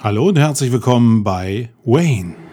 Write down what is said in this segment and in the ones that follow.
Hallo und herzlich willkommen bei Wayne.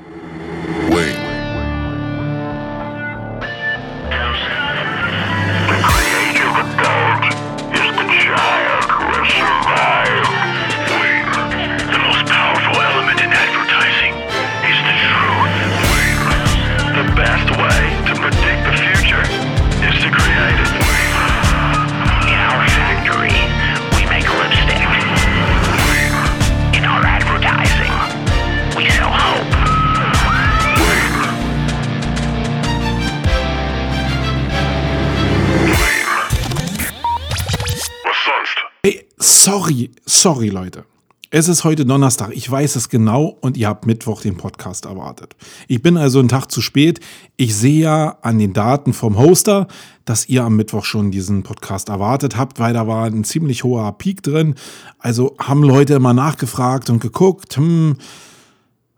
Sorry, sorry Leute. Es ist heute Donnerstag, ich weiß es genau und ihr habt Mittwoch den Podcast erwartet. Ich bin also einen Tag zu spät. Ich sehe ja an den Daten vom Hoster, dass ihr am Mittwoch schon diesen Podcast erwartet habt, weil da war ein ziemlich hoher Peak drin. Also haben Leute immer nachgefragt und geguckt, hm,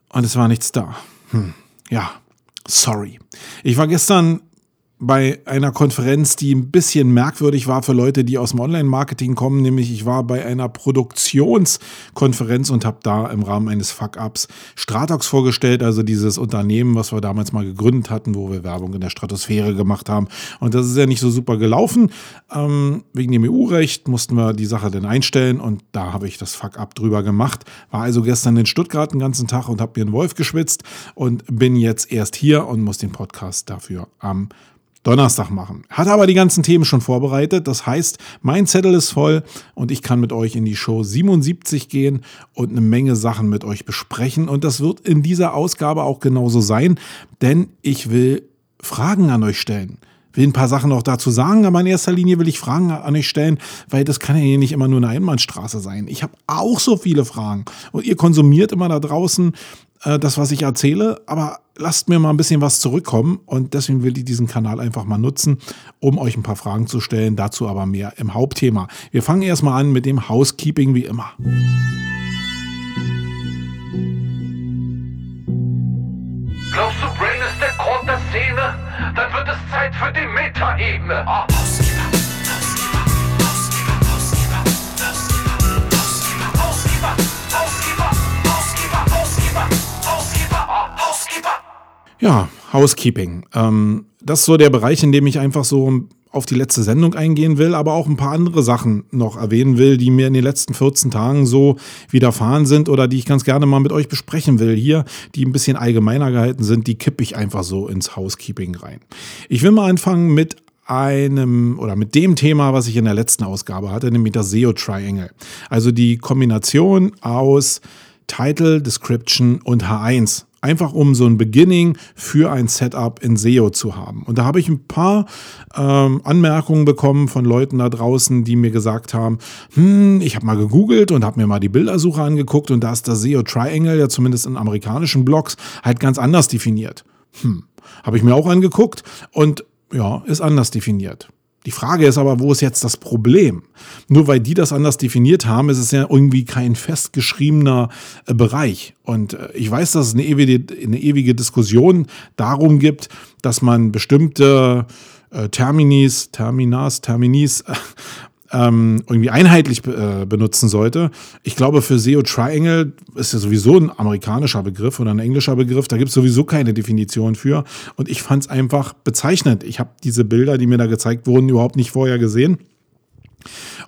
und es war nichts da. Hm, ja, sorry. Ich war gestern bei einer Konferenz, die ein bisschen merkwürdig war für Leute, die aus dem Online-Marketing kommen, nämlich ich war bei einer Produktionskonferenz und habe da im Rahmen eines Fuck-Ups Stratox vorgestellt, also dieses Unternehmen, was wir damals mal gegründet hatten, wo wir Werbung in der Stratosphäre gemacht haben. Und das ist ja nicht so super gelaufen. Ähm, wegen dem EU-Recht mussten wir die Sache dann einstellen und da habe ich das Fuck-Up drüber gemacht. War also gestern in Stuttgart den ganzen Tag und habe mir einen Wolf geschwitzt und bin jetzt erst hier und muss den Podcast dafür am Donnerstag machen. Hat aber die ganzen Themen schon vorbereitet. Das heißt, mein Zettel ist voll und ich kann mit euch in die Show 77 gehen und eine Menge Sachen mit euch besprechen. Und das wird in dieser Ausgabe auch genauso sein, denn ich will Fragen an euch stellen will ein paar Sachen auch dazu sagen, aber in erster Linie will ich Fragen an euch stellen, weil das kann ja hier nicht immer nur eine Einbahnstraße sein. Ich habe auch so viele Fragen und ihr konsumiert immer da draußen äh, das, was ich erzähle, aber lasst mir mal ein bisschen was zurückkommen und deswegen will ich diesen Kanal einfach mal nutzen, um euch ein paar Fragen zu stellen, dazu aber mehr im Hauptthema. Wir fangen erstmal an mit dem Housekeeping wie immer. Glaubst du, Brain ist der Grund der Szene? Dann wird es Zeit für die Metaebene. Oh. Ja, Housekeeping. Ähm, das ist so der Bereich, in dem ich einfach so auf die letzte Sendung eingehen will, aber auch ein paar andere Sachen noch erwähnen will, die mir in den letzten 14 Tagen so widerfahren sind oder die ich ganz gerne mal mit euch besprechen will. Hier, die ein bisschen allgemeiner gehalten sind, die kippe ich einfach so ins Housekeeping rein. Ich will mal anfangen mit einem oder mit dem Thema, was ich in der letzten Ausgabe hatte, nämlich das SEO Triangle. Also die Kombination aus Title, Description und H1. Einfach um so ein Beginning für ein Setup in SEO zu haben. Und da habe ich ein paar ähm, Anmerkungen bekommen von Leuten da draußen, die mir gesagt haben, hm, ich habe mal gegoogelt und habe mir mal die Bildersuche angeguckt und da ist das SEO Triangle ja zumindest in amerikanischen Blogs halt ganz anders definiert. Hm, habe ich mir auch angeguckt und ja, ist anders definiert. Die Frage ist aber, wo ist jetzt das Problem? Nur weil die das anders definiert haben, ist es ja irgendwie kein festgeschriebener äh, Bereich. Und äh, ich weiß, dass es eine ewige, eine ewige Diskussion darum gibt, dass man bestimmte äh, Terminis, Terminas, Terminis ähm, irgendwie einheitlich äh, benutzen sollte. Ich glaube, für SEO Triangle ist ja sowieso ein amerikanischer Begriff oder ein englischer Begriff. Da gibt es sowieso keine Definition für. Und ich fand es einfach bezeichnend. Ich habe diese Bilder, die mir da gezeigt wurden, überhaupt nicht vorher gesehen.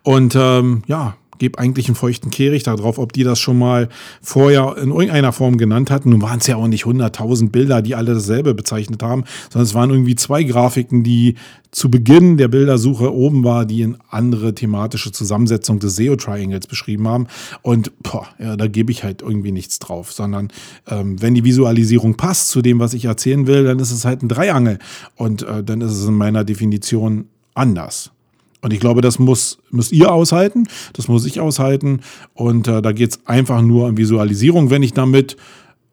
Und ähm, ja, gebe eigentlich einen feuchten Kehricht darauf, ob die das schon mal vorher in irgendeiner Form genannt hatten. Nun waren es ja auch nicht 100.000 Bilder, die alle dasselbe bezeichnet haben, sondern es waren irgendwie zwei Grafiken, die zu Beginn der Bildersuche oben war, die eine andere thematische Zusammensetzung des SEO-Triangles beschrieben haben. Und boah, ja, da gebe ich halt irgendwie nichts drauf, sondern ähm, wenn die Visualisierung passt zu dem, was ich erzählen will, dann ist es halt ein Dreiangel. Und äh, dann ist es in meiner Definition anders. Und ich glaube, das muss, müsst ihr aushalten, das muss ich aushalten. Und äh, da geht es einfach nur um Visualisierung. Wenn ich damit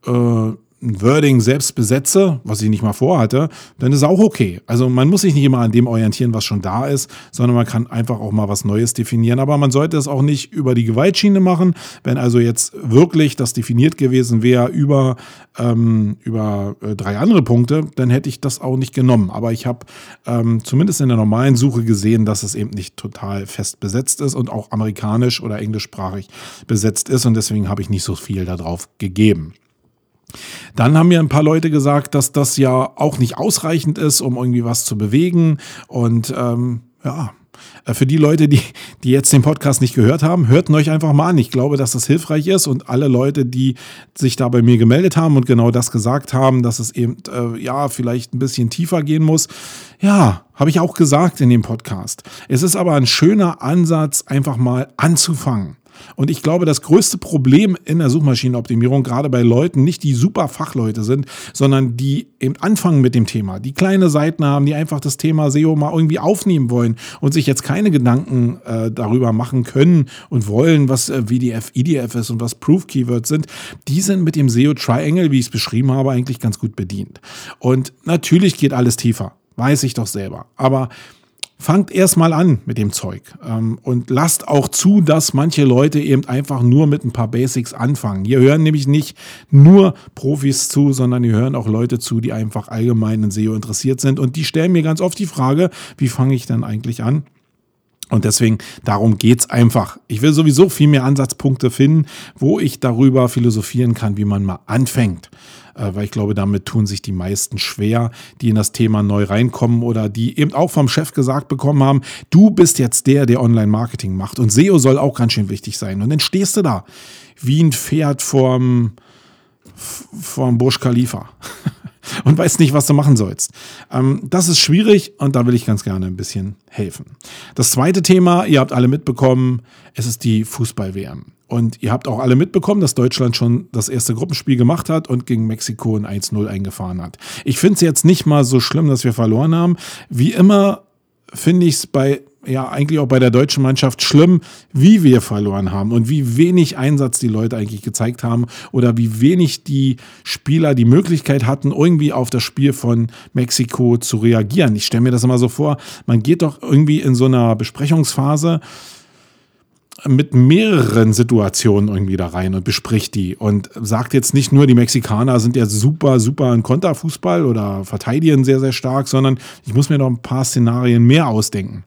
äh, ein Wording selbst besetze, was ich nicht mal vorhatte, dann ist auch okay. Also man muss sich nicht immer an dem orientieren, was schon da ist, sondern man kann einfach auch mal was Neues definieren. Aber man sollte es auch nicht über die Gewaltschiene machen. Wenn also jetzt wirklich das definiert gewesen wäre über, ähm, über äh, drei andere Punkte, dann hätte ich das auch nicht genommen. Aber ich habe ähm, zumindest in der normalen Suche gesehen, dass es eben nicht total fest besetzt ist und auch amerikanisch oder englischsprachig besetzt ist. Und deswegen habe ich nicht so viel darauf gegeben. Dann haben mir ein paar Leute gesagt, dass das ja auch nicht ausreichend ist, um irgendwie was zu bewegen. Und ähm, ja, äh, für die Leute, die, die jetzt den Podcast nicht gehört haben, hört euch einfach mal an. Ich glaube, dass das hilfreich ist und alle Leute, die sich da bei mir gemeldet haben und genau das gesagt haben, dass es eben äh, ja vielleicht ein bisschen tiefer gehen muss. Ja, habe ich auch gesagt in dem Podcast. Es ist aber ein schöner Ansatz, einfach mal anzufangen. Und ich glaube, das größte Problem in der Suchmaschinenoptimierung, gerade bei Leuten, nicht die super Fachleute sind, sondern die eben anfangen mit dem Thema, die kleine Seiten haben, die einfach das Thema SEO mal irgendwie aufnehmen wollen und sich jetzt keine Gedanken äh, darüber machen können und wollen, was äh, VDF, IDF ist und was Proof Keywords sind, die sind mit dem SEO Triangle, wie ich es beschrieben habe, eigentlich ganz gut bedient. Und natürlich geht alles tiefer. Weiß ich doch selber. Aber fangt erstmal an mit dem Zeug ähm, und lasst auch zu, dass manche Leute eben einfach nur mit ein paar Basics anfangen. Hier hören nämlich nicht nur Profis zu, sondern hier hören auch Leute zu, die einfach allgemein in SEO interessiert sind und die stellen mir ganz oft die Frage, wie fange ich denn eigentlich an? Und deswegen, darum geht's einfach. Ich will sowieso viel mehr Ansatzpunkte finden, wo ich darüber philosophieren kann, wie man mal anfängt. Äh, weil ich glaube, damit tun sich die meisten schwer, die in das Thema neu reinkommen oder die eben auch vom Chef gesagt bekommen haben, du bist jetzt der, der Online-Marketing macht. Und SEO soll auch ganz schön wichtig sein. Und dann stehst du da wie ein Pferd vorm, vorm Bursch Khalifa. und weißt nicht, was du machen sollst. Ähm, das ist schwierig und da will ich ganz gerne ein bisschen helfen. Das zweite Thema, ihr habt alle mitbekommen, es ist die Fußball-WM. Und ihr habt auch alle mitbekommen, dass Deutschland schon das erste Gruppenspiel gemacht hat und gegen Mexiko ein 1-0 eingefahren hat. Ich finde es jetzt nicht mal so schlimm, dass wir verloren haben. Wie immer finde ich es bei ja eigentlich auch bei der deutschen Mannschaft schlimm, wie wir verloren haben und wie wenig Einsatz die Leute eigentlich gezeigt haben oder wie wenig die Spieler die Möglichkeit hatten, irgendwie auf das Spiel von Mexiko zu reagieren. Ich stelle mir das immer so vor, man geht doch irgendwie in so einer Besprechungsphase mit mehreren Situationen irgendwie da rein und bespricht die und sagt jetzt nicht nur, die Mexikaner sind ja super, super in Konterfußball oder verteidigen sehr, sehr stark, sondern ich muss mir noch ein paar Szenarien mehr ausdenken.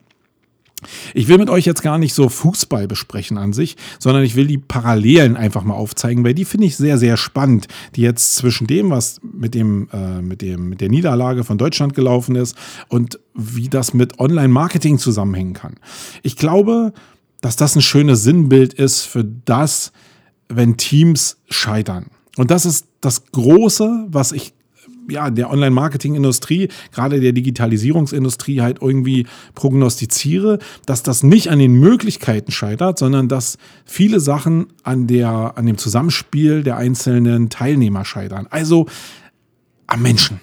Ich will mit euch jetzt gar nicht so Fußball besprechen an sich, sondern ich will die Parallelen einfach mal aufzeigen, weil die finde ich sehr, sehr spannend, die jetzt zwischen dem, was mit dem, äh, mit dem, mit der Niederlage von Deutschland gelaufen ist und wie das mit Online-Marketing zusammenhängen kann. Ich glaube, dass das ein schönes Sinnbild ist für das, wenn Teams scheitern. Und das ist das Große, was ich ja, der Online-Marketing-Industrie, gerade der Digitalisierungsindustrie halt irgendwie prognostiziere, dass das nicht an den Möglichkeiten scheitert, sondern dass viele Sachen an der, an dem Zusammenspiel der einzelnen Teilnehmer scheitern. Also am Menschen.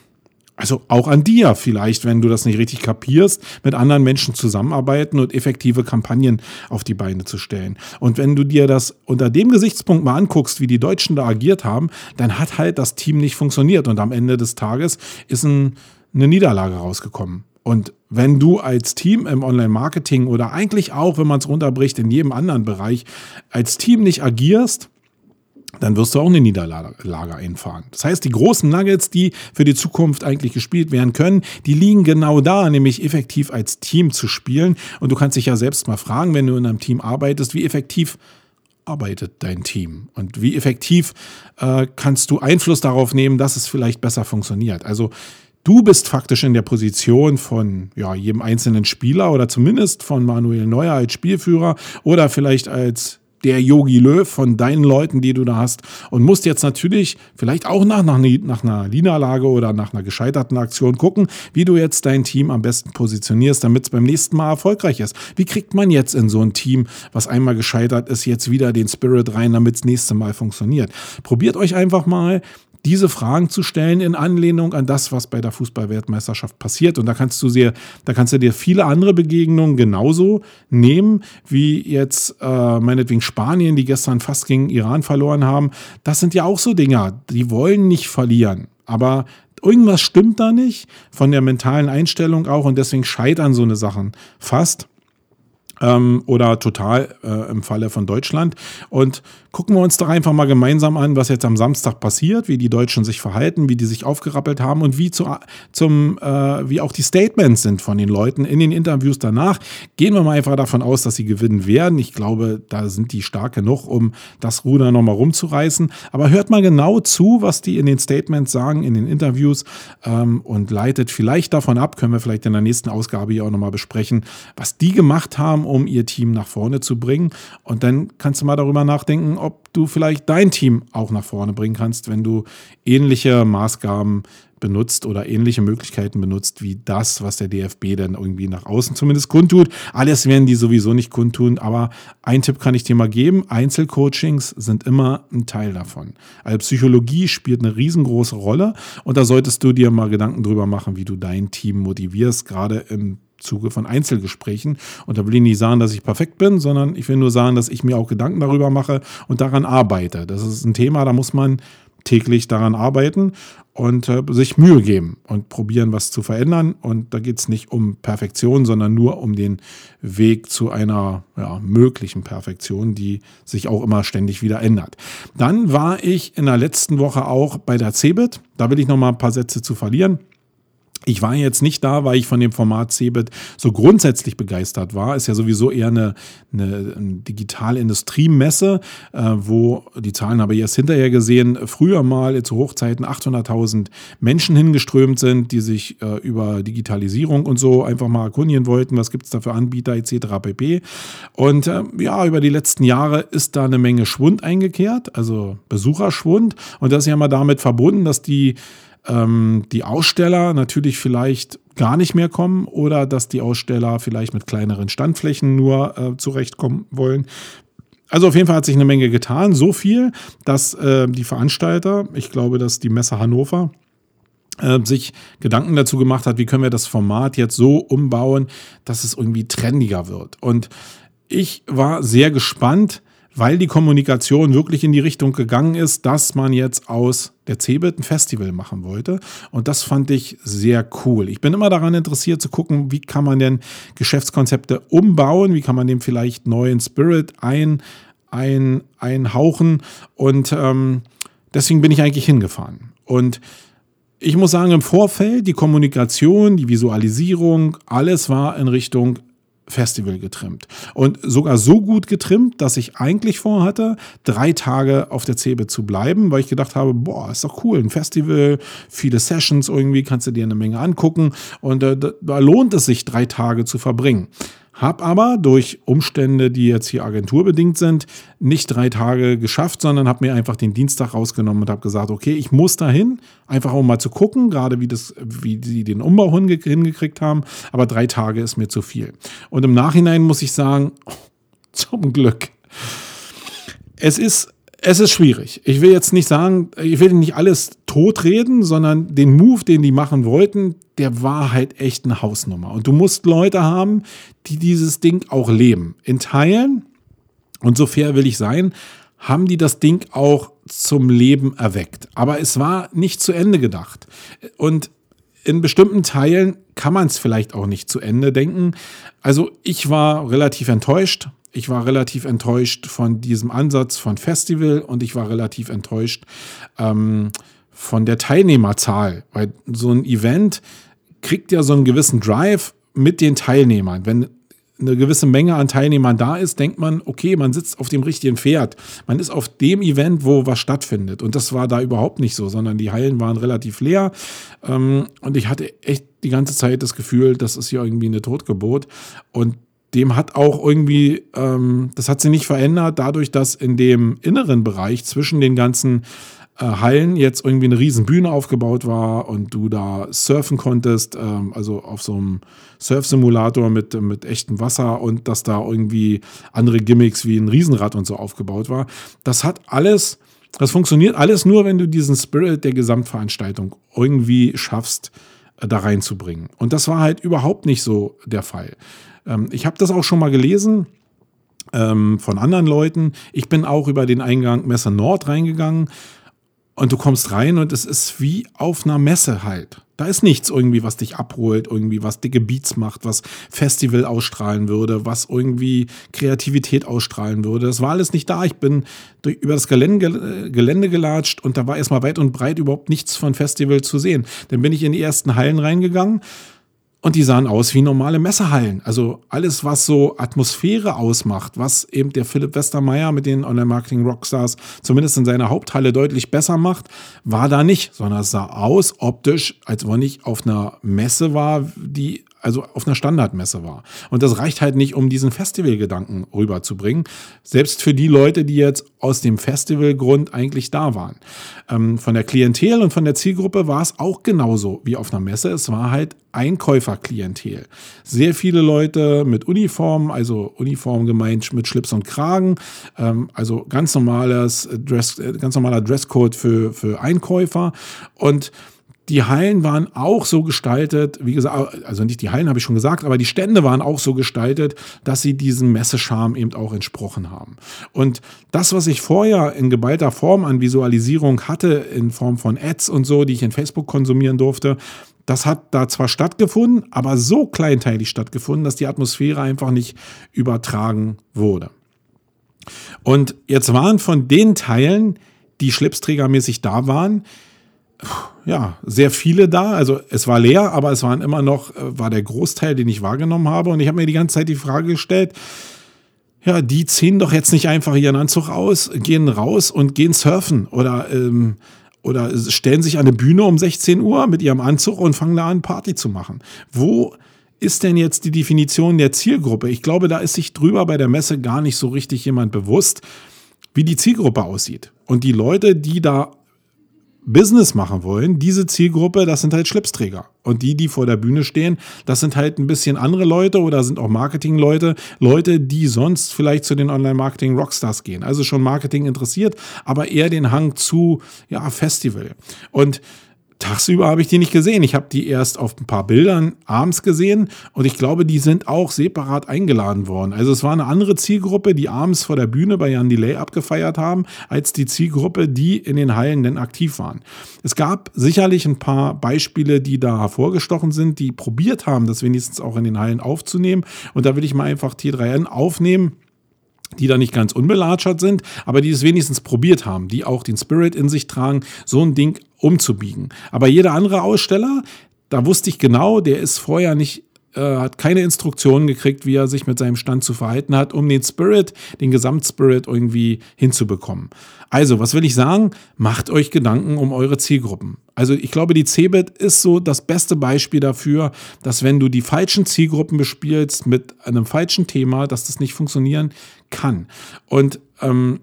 Also auch an dir vielleicht, wenn du das nicht richtig kapierst, mit anderen Menschen zusammenarbeiten und effektive Kampagnen auf die Beine zu stellen. Und wenn du dir das unter dem Gesichtspunkt mal anguckst, wie die Deutschen da agiert haben, dann hat halt das Team nicht funktioniert und am Ende des Tages ist ein, eine Niederlage rausgekommen. Und wenn du als Team im Online-Marketing oder eigentlich auch, wenn man es runterbricht, in jedem anderen Bereich, als Team nicht agierst, dann wirst du auch eine Niederlage einfahren. Das heißt, die großen Nuggets, die für die Zukunft eigentlich gespielt werden können, die liegen genau da, nämlich effektiv als Team zu spielen. Und du kannst dich ja selbst mal fragen, wenn du in einem Team arbeitest, wie effektiv arbeitet dein Team und wie effektiv äh, kannst du Einfluss darauf nehmen, dass es vielleicht besser funktioniert. Also Du bist faktisch in der Position von ja, jedem einzelnen Spieler oder zumindest von Manuel Neuer als Spielführer oder vielleicht als der Yogi Löw von deinen Leuten, die du da hast und musst jetzt natürlich vielleicht auch nach, nach, nach einer Niederlage oder nach einer gescheiterten Aktion gucken, wie du jetzt dein Team am besten positionierst, damit es beim nächsten Mal erfolgreich ist. Wie kriegt man jetzt in so ein Team, was einmal gescheitert ist, jetzt wieder den Spirit rein, damit es nächste Mal funktioniert? Probiert euch einfach mal diese Fragen zu stellen in Anlehnung an das, was bei der Fußballweltmeisterschaft passiert. Und da kannst du dir, da kannst du dir viele andere Begegnungen genauso nehmen, wie jetzt äh, meinetwegen Spanien, die gestern fast gegen Iran verloren haben. Das sind ja auch so Dinger, die wollen nicht verlieren. Aber irgendwas stimmt da nicht von der mentalen Einstellung auch und deswegen scheitern so eine Sachen fast ähm, oder total äh, im Falle von Deutschland. Und gucken wir uns doch einfach mal gemeinsam an, was jetzt am Samstag passiert, wie die Deutschen sich verhalten, wie die sich aufgerappelt haben und wie, zu, zum, äh, wie auch die Statements sind von den Leuten in den Interviews danach. Gehen wir mal einfach davon aus, dass sie gewinnen werden. Ich glaube, da sind die stark genug, um das Ruder nochmal rumzureißen. Aber hört mal genau zu, was die in den Statements sagen, in den Interviews ähm, und leitet vielleicht davon ab, können wir vielleicht in der nächsten Ausgabe hier auch nochmal besprechen, was die gemacht haben, um ihr Team nach vorne zu bringen. Und dann kannst du mal darüber nachdenken, ob du vielleicht dein Team auch nach vorne bringen kannst, wenn du ähnliche Maßgaben benutzt oder ähnliche Möglichkeiten benutzt wie das, was der DFB dann irgendwie nach außen zumindest kundtut. Alles werden die sowieso nicht kundtun, aber ein Tipp kann ich dir mal geben. Einzelcoachings sind immer ein Teil davon. Also Psychologie spielt eine riesengroße Rolle und da solltest du dir mal Gedanken drüber machen, wie du dein Team motivierst, gerade im Zuge von Einzelgesprächen. Und da will ich nicht sagen, dass ich perfekt bin, sondern ich will nur sagen, dass ich mir auch Gedanken darüber mache und daran arbeite. Das ist ein Thema, da muss man täglich daran arbeiten und äh, sich Mühe geben und probieren, was zu verändern. Und da geht es nicht um Perfektion, sondern nur um den Weg zu einer ja, möglichen Perfektion, die sich auch immer ständig wieder ändert. Dann war ich in der letzten Woche auch bei der CeBIT. Da will ich noch mal ein paar Sätze zu verlieren. Ich war jetzt nicht da, weil ich von dem Format Cebit so grundsätzlich begeistert war. Ist ja sowieso eher eine, eine, eine digitale Industriemesse, äh, wo die Zahlen habe ich erst hinterher gesehen, früher mal zu Hochzeiten 800.000 Menschen hingeströmt sind, die sich äh, über Digitalisierung und so einfach mal erkundigen wollten, was gibt es da für Anbieter etc. pp. Und äh, ja, über die letzten Jahre ist da eine Menge Schwund eingekehrt, also Besucherschwund. Und das ist ja mal damit verbunden, dass die ähm, die Aussteller natürlich vielleicht gar nicht mehr kommen oder dass die Aussteller vielleicht mit kleineren Standflächen nur äh, zurechtkommen wollen. Also auf jeden Fall hat sich eine Menge getan. So viel, dass äh, die Veranstalter, ich glaube, dass die Messe Hannover, äh, sich Gedanken dazu gemacht hat, wie können wir das Format jetzt so umbauen, dass es irgendwie trendiger wird. Und ich war sehr gespannt, weil die Kommunikation wirklich in die Richtung gegangen ist, dass man jetzt aus der CeBIT ein Festival machen wollte. Und das fand ich sehr cool. Ich bin immer daran interessiert zu gucken, wie kann man denn Geschäftskonzepte umbauen, wie kann man dem vielleicht neuen Spirit ein, ein, einhauchen. Und ähm, deswegen bin ich eigentlich hingefahren. Und ich muss sagen, im Vorfeld, die Kommunikation, die Visualisierung, alles war in Richtung Festival getrimmt. Und sogar so gut getrimmt, dass ich eigentlich vorhatte, drei Tage auf der Zebe zu bleiben, weil ich gedacht habe, boah, ist doch cool, ein Festival, viele Sessions irgendwie, kannst du dir eine Menge angucken und äh, da lohnt es sich, drei Tage zu verbringen. Hab aber durch Umstände, die jetzt hier agenturbedingt sind, nicht drei Tage geschafft, sondern habe mir einfach den Dienstag rausgenommen und habe gesagt, okay, ich muss dahin, einfach um mal zu gucken, gerade wie das, wie sie den Umbau hingekriegt haben. Aber drei Tage ist mir zu viel. Und im Nachhinein muss ich sagen, zum Glück. Es ist es ist schwierig. Ich will jetzt nicht sagen, ich will nicht alles totreden, sondern den Move, den die machen wollten, der war halt echt eine Hausnummer. Und du musst Leute haben, die dieses Ding auch leben. In Teilen, und so fair will ich sein, haben die das Ding auch zum Leben erweckt. Aber es war nicht zu Ende gedacht. Und in bestimmten Teilen kann man es vielleicht auch nicht zu Ende denken. Also ich war relativ enttäuscht ich war relativ enttäuscht von diesem Ansatz von Festival und ich war relativ enttäuscht ähm, von der Teilnehmerzahl, weil so ein Event kriegt ja so einen gewissen Drive mit den Teilnehmern. Wenn eine gewisse Menge an Teilnehmern da ist, denkt man, okay, man sitzt auf dem richtigen Pferd. Man ist auf dem Event, wo was stattfindet. Und das war da überhaupt nicht so, sondern die Hallen waren relativ leer. Ähm, und ich hatte echt die ganze Zeit das Gefühl, das ist ja irgendwie eine Totgebot. Und dem hat auch irgendwie, ähm, das hat sich nicht verändert, dadurch, dass in dem inneren Bereich zwischen den ganzen Hallen jetzt irgendwie eine riesen Bühne aufgebaut war und du da surfen konntest, ähm, also auf so einem Surf-Simulator mit, mit echtem Wasser und dass da irgendwie andere Gimmicks wie ein Riesenrad und so aufgebaut war. Das hat alles Das funktioniert alles nur, wenn du diesen Spirit der Gesamtveranstaltung irgendwie schaffst, äh, da reinzubringen. Und das war halt überhaupt nicht so der Fall. Ähm, ich habe das auch schon mal gelesen ähm, von anderen Leuten. Ich bin auch über den Eingang Messe Nord reingegangen und du kommst rein und es ist wie auf einer Messe halt. Da ist nichts irgendwie, was dich abholt, irgendwie was dicke Beats macht, was Festival ausstrahlen würde, was irgendwie Kreativität ausstrahlen würde. Das war alles nicht da. Ich bin durch, über das Gelände, Gelände gelatscht und da war erstmal weit und breit überhaupt nichts von Festival zu sehen. Dann bin ich in die ersten Hallen reingegangen und die sahen aus wie normale Messehallen. Also alles, was so Atmosphäre ausmacht, was eben der Philipp Westermeier mit den Online-Marketing-Rockstars zumindest in seiner Haupthalle deutlich besser macht, war da nicht, sondern es sah aus optisch, als wenn ich auf einer Messe war, die also auf einer Standardmesse war. Und das reicht halt nicht, um diesen Festivalgedanken rüberzubringen. Selbst für die Leute, die jetzt aus dem Festivalgrund eigentlich da waren. Ähm, von der Klientel und von der Zielgruppe war es auch genauso wie auf einer Messe. Es war halt Einkäuferklientel. Sehr viele Leute mit Uniformen, also Uniform gemeint mit Schlips und Kragen, ähm, also ganz normales Dress, äh, ganz normaler Dresscode für, für Einkäufer und die Hallen waren auch so gestaltet, wie gesagt, also nicht die Hallen habe ich schon gesagt, aber die Stände waren auch so gestaltet, dass sie diesem Messescharme eben auch entsprochen haben. Und das, was ich vorher in geballter Form an Visualisierung hatte, in Form von Ads und so, die ich in Facebook konsumieren durfte, das hat da zwar stattgefunden, aber so kleinteilig stattgefunden, dass die Atmosphäre einfach nicht übertragen wurde. Und jetzt waren von den Teilen, die schlipsträgermäßig da waren, ja, sehr viele da. Also es war leer, aber es waren immer noch, äh, war der Großteil, den ich wahrgenommen habe. Und ich habe mir die ganze Zeit die Frage gestellt, ja, die ziehen doch jetzt nicht einfach ihren Anzug aus, gehen raus und gehen surfen oder, ähm, oder stellen sich an eine Bühne um 16 Uhr mit ihrem Anzug und fangen da an, Party zu machen. Wo ist denn jetzt die Definition der Zielgruppe? Ich glaube, da ist sich drüber bei der Messe gar nicht so richtig jemand bewusst, wie die Zielgruppe aussieht. Und die Leute, die da Business machen wollen, diese Zielgruppe, das sind halt Schlipsträger. Und die, die vor der Bühne stehen, das sind halt ein bisschen andere Leute oder sind auch Marketingleute, Leute, die sonst vielleicht zu den Online-Marketing-Rockstars gehen. Also schon Marketing interessiert, aber eher den Hang zu, ja, Festival. Und tagsüber habe ich die nicht gesehen. Ich habe die erst auf ein paar Bildern abends gesehen und ich glaube, die sind auch separat eingeladen worden. Also es war eine andere Zielgruppe, die abends vor der Bühne bei Jan Delay abgefeiert haben, als die Zielgruppe, die in den Hallen denn aktiv waren. Es gab sicherlich ein paar Beispiele, die da hervorgestochen sind, die probiert haben, das wenigstens auch in den Hallen aufzunehmen. Und da will ich mal einfach T3N aufnehmen die da nicht ganz unbelatschert sind, aber die es wenigstens probiert haben, die auch den Spirit in sich tragen, so ein Ding umzubiegen. Aber jeder andere Aussteller, da wusste ich genau, der ist vorher nicht äh, hat keine Instruktionen gekriegt, wie er sich mit seinem Stand zu verhalten hat, um den Spirit, den Gesamtspirit irgendwie hinzubekommen. Also, was will ich sagen? Macht euch Gedanken um eure Zielgruppen. Also, ich glaube, die CeBIT ist so das beste Beispiel dafür, dass wenn du die falschen Zielgruppen bespielst mit einem falschen Thema, dass das nicht funktionieren kann. Und ähm,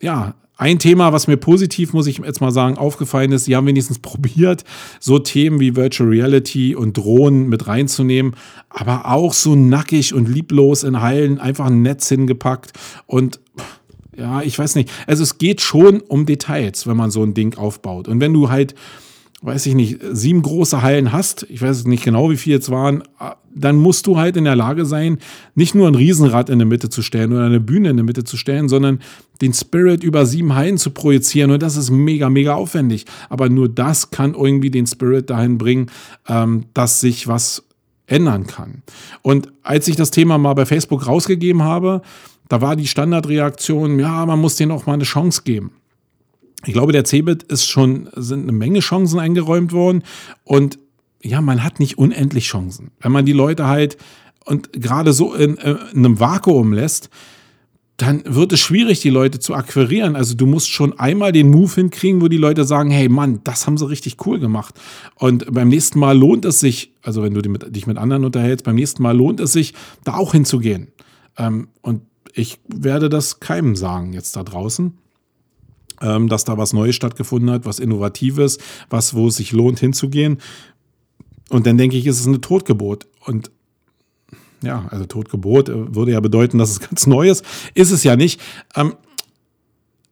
ja, ein Thema, was mir positiv, muss ich jetzt mal sagen, aufgefallen ist, sie haben wenigstens probiert, so Themen wie Virtual Reality und Drohnen mit reinzunehmen, aber auch so nackig und lieblos in Hallen einfach ein Netz hingepackt und ja, ich weiß nicht. Also es geht schon um Details, wenn man so ein Ding aufbaut. Und wenn du halt weiß ich nicht, sieben große Hallen hast, ich weiß nicht genau, wie viele jetzt waren, dann musst du halt in der Lage sein, nicht nur ein Riesenrad in der Mitte zu stellen oder eine Bühne in der Mitte zu stellen, sondern den Spirit über sieben Hallen zu projizieren. Und das ist mega, mega aufwendig. Aber nur das kann irgendwie den Spirit dahin bringen, ähm, dass sich was ändern kann. Und als ich das Thema mal bei Facebook rausgegeben habe, da war die Standardreaktion, ja, man muss denen auch mal eine Chance geben ich glaube, der Cebit ist schon, sind eine Menge Chancen eingeräumt worden und ja, man hat nicht unendlich Chancen. Wenn man die Leute halt und gerade so in, äh, in einem Vakuum lässt, dann wird es schwierig, die Leute zu akquirieren. Also du musst schon einmal den Move hinkriegen, wo die Leute sagen, hey Mann, das haben sie richtig cool gemacht. Und beim nächsten Mal lohnt es sich, also wenn du dich mit anderen unterhältst, beim nächsten Mal lohnt es sich, da auch hinzugehen. Ähm, und ich werde das keinem sagen jetzt da draußen ähm, dass da was Neues stattgefunden hat, was Innovatives, was, wo es sich lohnt hinzugehen. Und dann denke ich, ist es eine Totgebot. Und ja, also Totgebot äh, würde ja bedeuten, dass es ganz Neues ist es ja nicht. Ähm,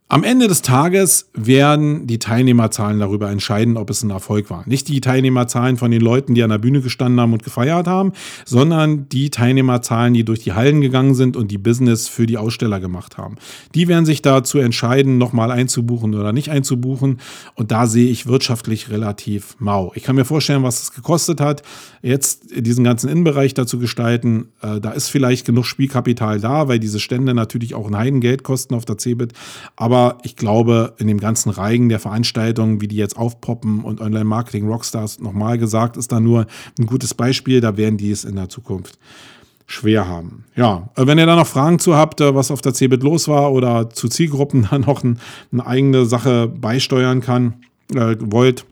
Am Ende des Tages werden die Teilnehmerzahlen darüber entscheiden, ob es ein Erfolg war. Nicht die Teilnehmerzahlen von den Leuten, die an der Bühne gestanden haben und gefeiert haben, sondern die Teilnehmerzahlen, die durch die Hallen gegangen sind und die Business für die Aussteller gemacht haben. Die werden sich dazu entscheiden, nochmal einzubuchen oder nicht einzubuchen. Und da sehe ich wirtschaftlich relativ mau. Ich kann mir vorstellen, was es gekostet hat, jetzt diesen ganzen Innenbereich dazu gestalten. Äh, da ist vielleicht genug Spielkapital da, weil diese Stände natürlich auch ein Heidengeld kosten auf der CeBIT. Aber aber ich glaube, in dem ganzen Reigen der Veranstaltungen, wie die jetzt aufpoppen und Online-Marketing Rockstars nochmal gesagt, ist da nur ein gutes Beispiel. Da werden die es in der Zukunft schwer haben. Ja, äh, wenn ihr da noch Fragen zu habt, äh, was auf der CeBIT los war oder zu Zielgruppen da noch ein, eine eigene Sache beisteuern kann, äh, wollt,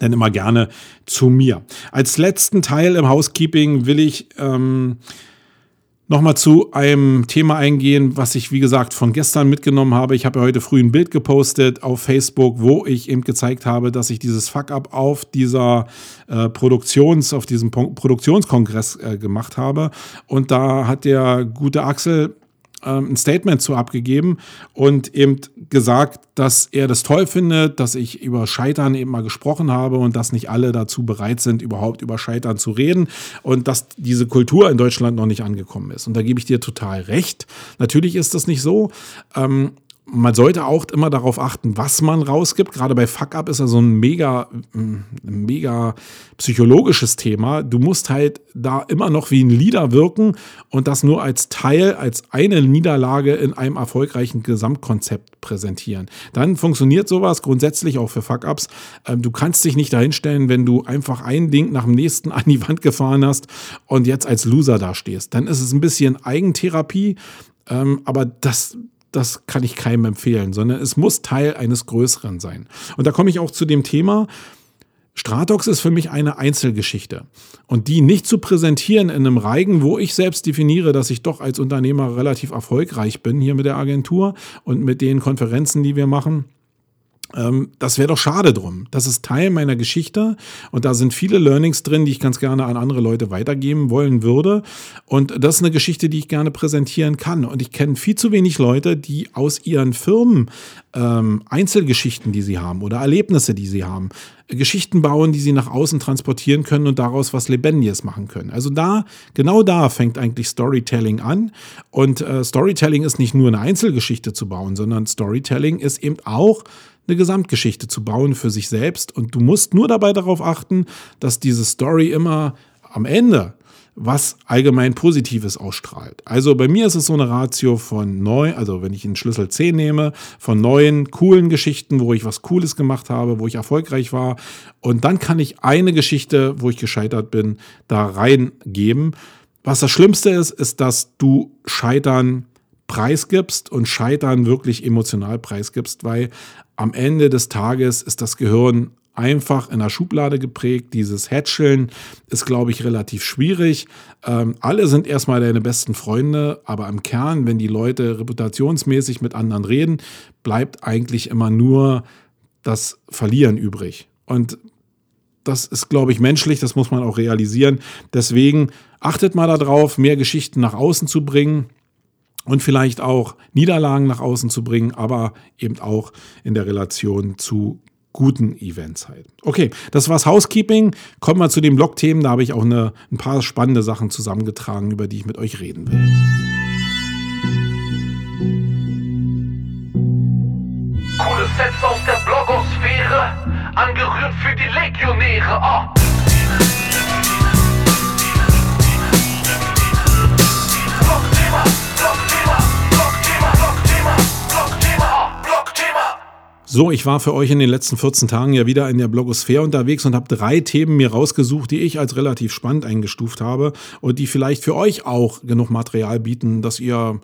dann immer gerne zu mir. Als letzten Teil im Housekeeping will ich ähm, nochmal zu einem Thema eingehen, was ich, wie gesagt, von gestern mitgenommen habe. Ich habe ja heute früh ein Bild gepostet auf Facebook, wo ich eben gezeigt habe, dass ich dieses Fuck-up auf dieser äh, Produktions, auf diesem Produktionskongress äh, gemacht habe. Und da hat der gute Axel ein Statement zu abgegeben und eben gesagt, dass er das toll findet, dass ich über Scheitern eben mal gesprochen habe und dass nicht alle dazu bereit sind, überhaupt über Scheitern zu reden und dass diese Kultur in Deutschland noch nicht angekommen ist. Und da gebe ich dir total recht. Natürlich ist das nicht so. Ähm, man sollte auch immer darauf achten, was man rausgibt. Gerade bei Fuck Up ist ja so ein mega, mega psychologisches Thema. Du musst halt da immer noch wie ein Leader wirken und das nur als Teil, als eine Niederlage in einem erfolgreichen Gesamtkonzept präsentieren. Dann funktioniert sowas grundsätzlich auch für Fuck Ups. Ähm, du kannst dich nicht dahinstellen, wenn du einfach ein Ding nach dem nächsten an die Wand gefahren hast und jetzt als Loser dastehst. Dann ist es ein bisschen Eigentherapie. Ähm, aber das, das kann ich keinem empfehlen, sondern es muss Teil eines Größeren sein. Und da komme ich auch zu dem Thema, Stratox ist für mich eine Einzelgeschichte. Und die nicht zu präsentieren in einem Reigen, wo ich selbst definiere, dass ich doch als Unternehmer relativ erfolgreich bin hier mit der Agentur und mit den Konferenzen, die wir machen, das wäre doch schade drum. Das ist Teil meiner Geschichte und da sind viele Learnings drin, die ich ganz gerne an andere Leute weitergeben wollen würde. Und das ist eine Geschichte, die ich gerne präsentieren kann. Und ich kenne viel zu wenig Leute, die aus ihren Firmen ähm, Einzelgeschichten, die sie haben oder Erlebnisse, die sie haben, Geschichten bauen, die sie nach außen transportieren können und daraus was Lebendiges machen können. Also da, genau da fängt eigentlich Storytelling an. Und äh, Storytelling ist nicht nur eine Einzelgeschichte zu bauen, sondern Storytelling ist eben auch eine Gesamtgeschichte zu bauen für sich selbst. Und du musst nur dabei darauf achten, dass diese Story immer am Ende was allgemein Positives ausstrahlt. Also bei mir ist es so eine Ratio von neun, also wenn ich einen Schlüssel 10 nehme, von neun coolen Geschichten, wo ich was Cooles gemacht habe, wo ich erfolgreich war. Und dann kann ich eine Geschichte, wo ich gescheitert bin, da reingeben. Was das Schlimmste ist, ist, dass du Scheitern preisgibst und Scheitern wirklich emotional preisgibst, weil am Ende des Tages ist das Gehirn einfach in der Schublade geprägt. Dieses Hätscheln ist, glaube ich, relativ schwierig. Ähm, alle sind erstmal deine besten Freunde, aber im Kern, wenn die Leute reputationsmäßig mit anderen reden, bleibt eigentlich immer nur das Verlieren übrig. Und das ist, glaube ich, menschlich, das muss man auch realisieren. Deswegen achtet mal darauf, mehr Geschichten nach außen zu bringen und vielleicht auch Niederlagen nach außen zu bringen, aber eben auch in der Relation zu guten Events halt. Okay, das war's Housekeeping. Kommen wir zu den Blog-Themen. Da habe ich auch eine, ein paar spannende Sachen zusammengetragen, über die ich mit euch reden will. Coole Sets aus der Blogosphäre, angerührt für die Legionäre. Oh. So, ich war für euch in den letzten 14 Tagen ja wieder in der Blogosphäre unterwegs und habe drei Themen mir rausgesucht, die ich als relativ spannend eingestuft habe und die vielleicht für euch auch genug Material bieten, dass ihr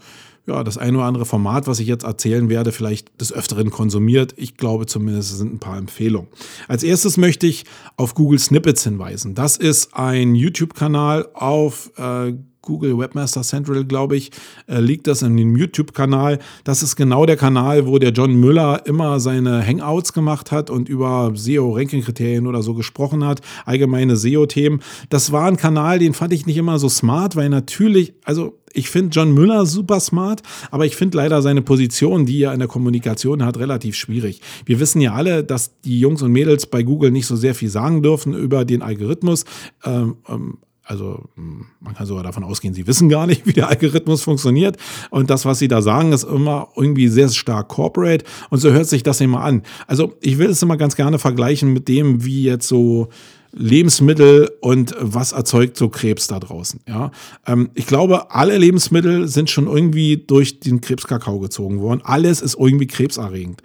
ja, das ein oder andere Format, was ich jetzt erzählen werde, vielleicht des Öfteren konsumiert. Ich glaube zumindest sind ein paar Empfehlungen. Als erstes möchte ich auf Google Snippets hinweisen. Das ist ein YouTube-Kanal auf äh, Google Webmaster Central, glaube ich, äh, liegt das in dem YouTube-Kanal. Das ist genau der Kanal, wo der John Müller immer seine Hangouts gemacht hat und über SEO-Ranking-Kriterien oder so gesprochen hat, allgemeine SEO-Themen. Das war ein Kanal, den fand ich nicht immer so smart, weil natürlich, also ich finde John Müller super smart, aber ich finde leider seine Position, die er in der Kommunikation hat, relativ schwierig. Wir wissen ja alle, dass die Jungs und Mädels bei Google nicht so sehr viel sagen dürfen über den Algorithmus. Ähm, ähm, also hm, man kann sogar davon ausgehen, sie wissen gar nicht, wie der Algorithmus funktioniert. Und das, was sie da sagen, ist immer irgendwie sehr stark corporate. Und so hört sich das immer an. Also ich will es immer ganz gerne vergleichen mit dem, wie jetzt so Lebensmittel und was erzeugt so Krebs da draußen. Ja, ähm, ich glaube, alle Lebensmittel sind schon irgendwie durch den Krebskakao gezogen worden. Alles ist irgendwie krebserregend.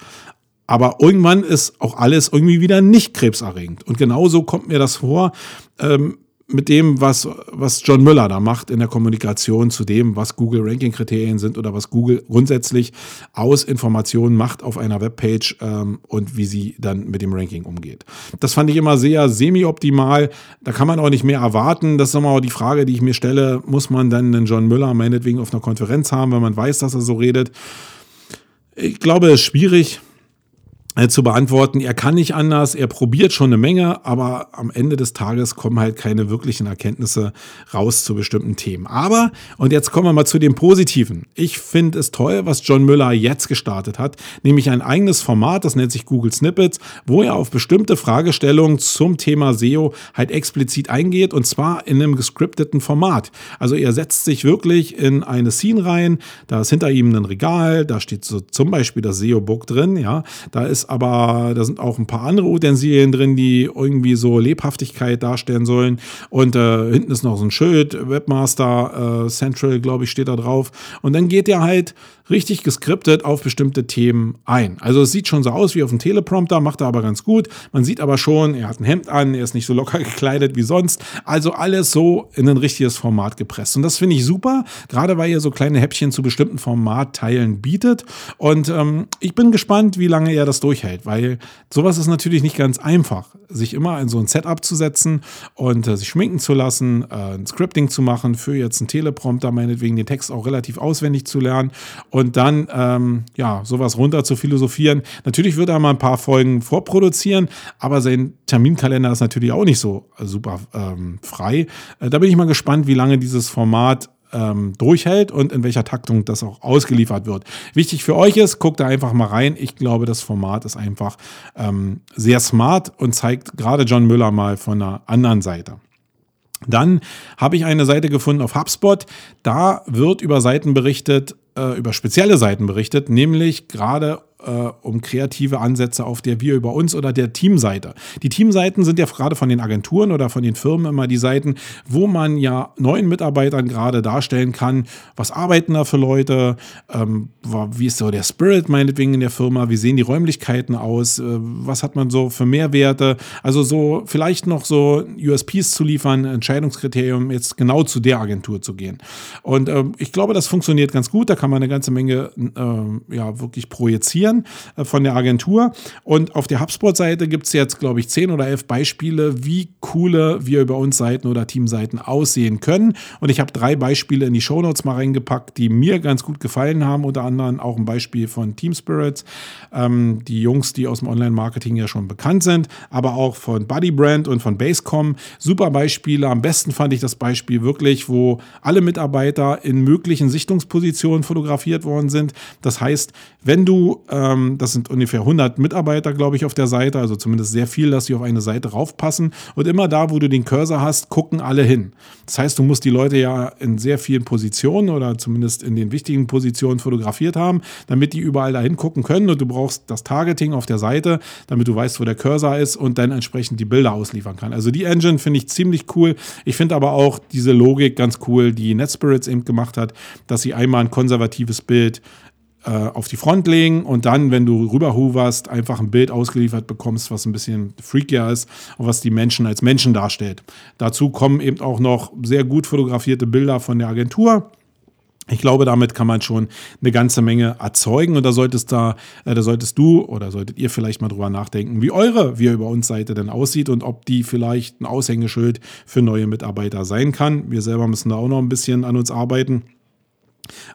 Aber irgendwann ist auch alles irgendwie wieder nicht krebserregend. Und genauso kommt mir das vor. Ähm, mit dem, was, was John Müller da macht in der Kommunikation zu dem, was Google Ranking-Kriterien sind oder was Google grundsätzlich aus Informationen macht auf einer Webpage ähm, und wie sie dann mit dem Ranking umgeht. Das fand ich immer sehr semi-optimal. Da kann man auch nicht mehr erwarten. Das ist auch die Frage, die ich mir stelle. Muss man dann einen John Müller meinetwegen auf einer Konferenz haben, wenn man weiß, dass er so redet? Ich glaube, es ist schwierig. Äh, zu beantworten. Er kann nicht anders, er probiert schon eine Menge, aber am Ende des Tages kommen halt keine wirklichen Erkenntnisse raus zu bestimmten Themen. Aber, und jetzt kommen wir mal zu dem Positiven. Ich finde es toll, was John Müller jetzt gestartet hat, nämlich ein eigenes Format, das nennt sich Google Snippets, wo er auf bestimmte Fragestellungen zum Thema SEO halt explizit eingeht und zwar in einem gescripteten Format. Also er setzt sich wirklich in eine Scene rein, da ist hinter ihm ein Regal, da steht so zum Beispiel das SEO-Book drin, ja, da ist aber da sind auch ein paar andere Utensilien drin, die irgendwie so Lebhaftigkeit darstellen sollen. Und äh, hinten ist noch so ein Schild, Webmaster äh, Central, glaube ich, steht da drauf. Und dann geht der halt richtig geskriptet auf bestimmte Themen ein. Also es sieht schon so aus wie auf dem Teleprompter, macht er aber ganz gut. Man sieht aber schon, er hat ein Hemd an, er ist nicht so locker gekleidet wie sonst. Also alles so in ein richtiges Format gepresst. Und das finde ich super, gerade weil ihr so kleine Häppchen zu bestimmten Formatteilen bietet. Und ähm, ich bin gespannt, wie lange er das durchhält, weil sowas ist natürlich nicht ganz einfach, sich immer in so ein Setup zu setzen und äh, sich schminken zu lassen, äh, ein Scripting zu machen für jetzt einen Teleprompter, meinetwegen den Text auch relativ auswendig zu lernen und dann ähm, ja sowas runter zu philosophieren. Natürlich wird er mal ein paar Folgen vorproduzieren, aber sein Terminkalender ist natürlich auch nicht so äh, super ähm, frei. Äh, da bin ich mal gespannt, wie lange dieses Format ähm, durchhält und in welcher Taktung das auch ausgeliefert wird. Wichtig für euch ist, guckt da einfach mal rein. Ich glaube, das Format ist einfach ähm, sehr smart und zeigt gerade John Müller mal von einer anderen Seite. Dann habe ich eine Seite gefunden auf HubSpot. Da wird über Seiten berichtet, äh, über spezielle Seiten berichtet, nämlich gerade äh, um kreative Ansätze auf der Wir über uns oder der Teamseite. Die Teamseiten sind ja gerade von den Agenturen oder von den Firmen immer die Seiten, wo man ja neuen Mitarbeitern gerade darstellen kann, was arbeiten da für Leute, ähm, wie ist so der Spirit meinetwegen in der Firma, wie sehen die Räumlichkeiten aus, äh, was hat man so für Mehrwerte, also so vielleicht noch so USPs zu liefern, Entscheidungskriterium jetzt genau zu der Agentur zu gehen. Und äh, ich glaube, das funktioniert ganz gut, da kann man eine ganze Menge äh, ja wirklich projizieren Papieren äh, von der Agentur. Und auf der HubSpot-Seite gibt es jetzt, glaube ich, zehn oder elf Beispiele, wie coole wir über uns Seiten oder Teamseiten aussehen können. Und ich habe drei Beispiele in die Shownotes mal reingepackt, die mir ganz gut gefallen haben. Unter anderem auch ein Beispiel von Team Spirits, ähm, die Jungs, die aus dem Online-Marketing ja schon bekannt sind, aber auch von Buddy Brand und von Basecom. Super Beispiele. Am besten fand ich das Beispiel wirklich, wo alle Mitarbeiter in möglichen Sichtungspositionen fotografiert worden sind. Das heißt, wenn du äh, ähm, das sind ungefähr 100 Mitarbeiter, glaube ich, auf der Seite, also zumindest sehr viel, dass sie auf eine Seite raufpassen. Und immer da, wo du den Cursor hast, gucken alle hin. Das heißt, du musst die Leute ja in sehr vielen Positionen oder zumindest in den wichtigen Positionen fotografiert haben, damit die überall dahin gucken können. Und du brauchst das Targeting auf der Seite, damit du weißt, wo der Cursor ist und dann entsprechend die Bilder ausliefern kann. Also die Engine finde ich ziemlich cool. Ich finde aber auch diese Logik ganz cool, die NetSpirits eben gemacht hat, dass sie einmal ein konservatives Bild äh, auf die Front legen und dann, wenn du rüberhoverst, einfach ein Bild ausgeliefert bekommst, was ein bisschen freakier ist und was die Menschen als Menschen darstellt. Dazu kommen eben auch noch sehr gut fotografierte Bilder von der Agentur Ich glaube, damit kann man schon eine ganze Menge erzeugen und da solltest, da, äh, da solltest du oder solltet ihr vielleicht mal drüber nachdenken, wie eure Wir über uns Seite denn aussieht und ob die vielleicht ein Aushängeschild für neue Mitarbeiter sein kann. Wir selber müssen da auch noch ein bisschen an uns arbeiten.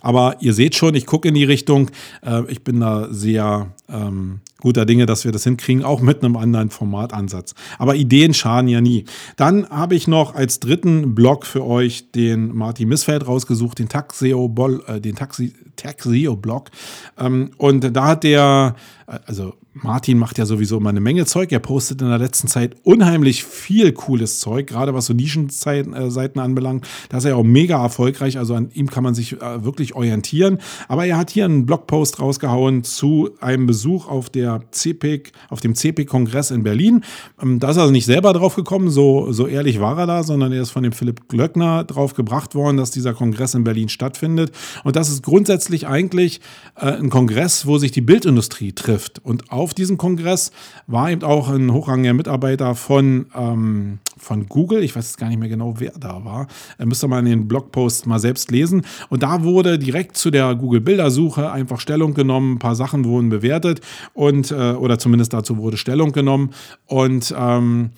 Aber ihr seht schon, ich gucke in die Richtung. Äh, ich bin da sehr ähm, guter Dinge, dass wir das hinkriegen, auch mit einem anderen Formatansatz. Aber Ideen schaden ja nie. Dann habe ich noch als dritten Blog für euch den Martin Missfeld rausgesucht, den Taxeo, äh, den Taxi, Taxeo Blog. Ähm, und da hat der, äh, also Martin macht ja sowieso immer eine Menge Zeug. Er postet in der letzten Zeit unheimlich viel cooles Zeug, gerade was so Nischenseiten äh, anbelangt. Da ist er auch mega erfolgreich. Also an ihm kann man sich äh, wirklich orientieren. Aber er hat hier einen Blogpost rausgehauen zu einem Besuch auf der CPIC, auf dem CPIC-Kongress in Berlin. Ähm, da ist er also nicht selber drauf gekommen, so, so ehrlich war er da, sondern er ist von dem Philipp Glöckner drauf gebracht worden, dass dieser Kongress in Berlin stattfindet. Und das ist grundsätzlich eigentlich äh, ein Kongress, wo sich die Bildindustrie trifft. Und auf diesem Kongress war eben auch ein hochrangiger Mitarbeiter von, ähm, von Google. Ich weiß gar nicht mehr genau, wer da war. Er müsste mal in den Blogpost mal selbst lesen. Und da wurde direkt zu der Google-Bildersuche einfach Stellung genommen. Ein paar Sachen wurden bewertet und, äh, oder zumindest dazu wurde Stellung genommen. Und ähm,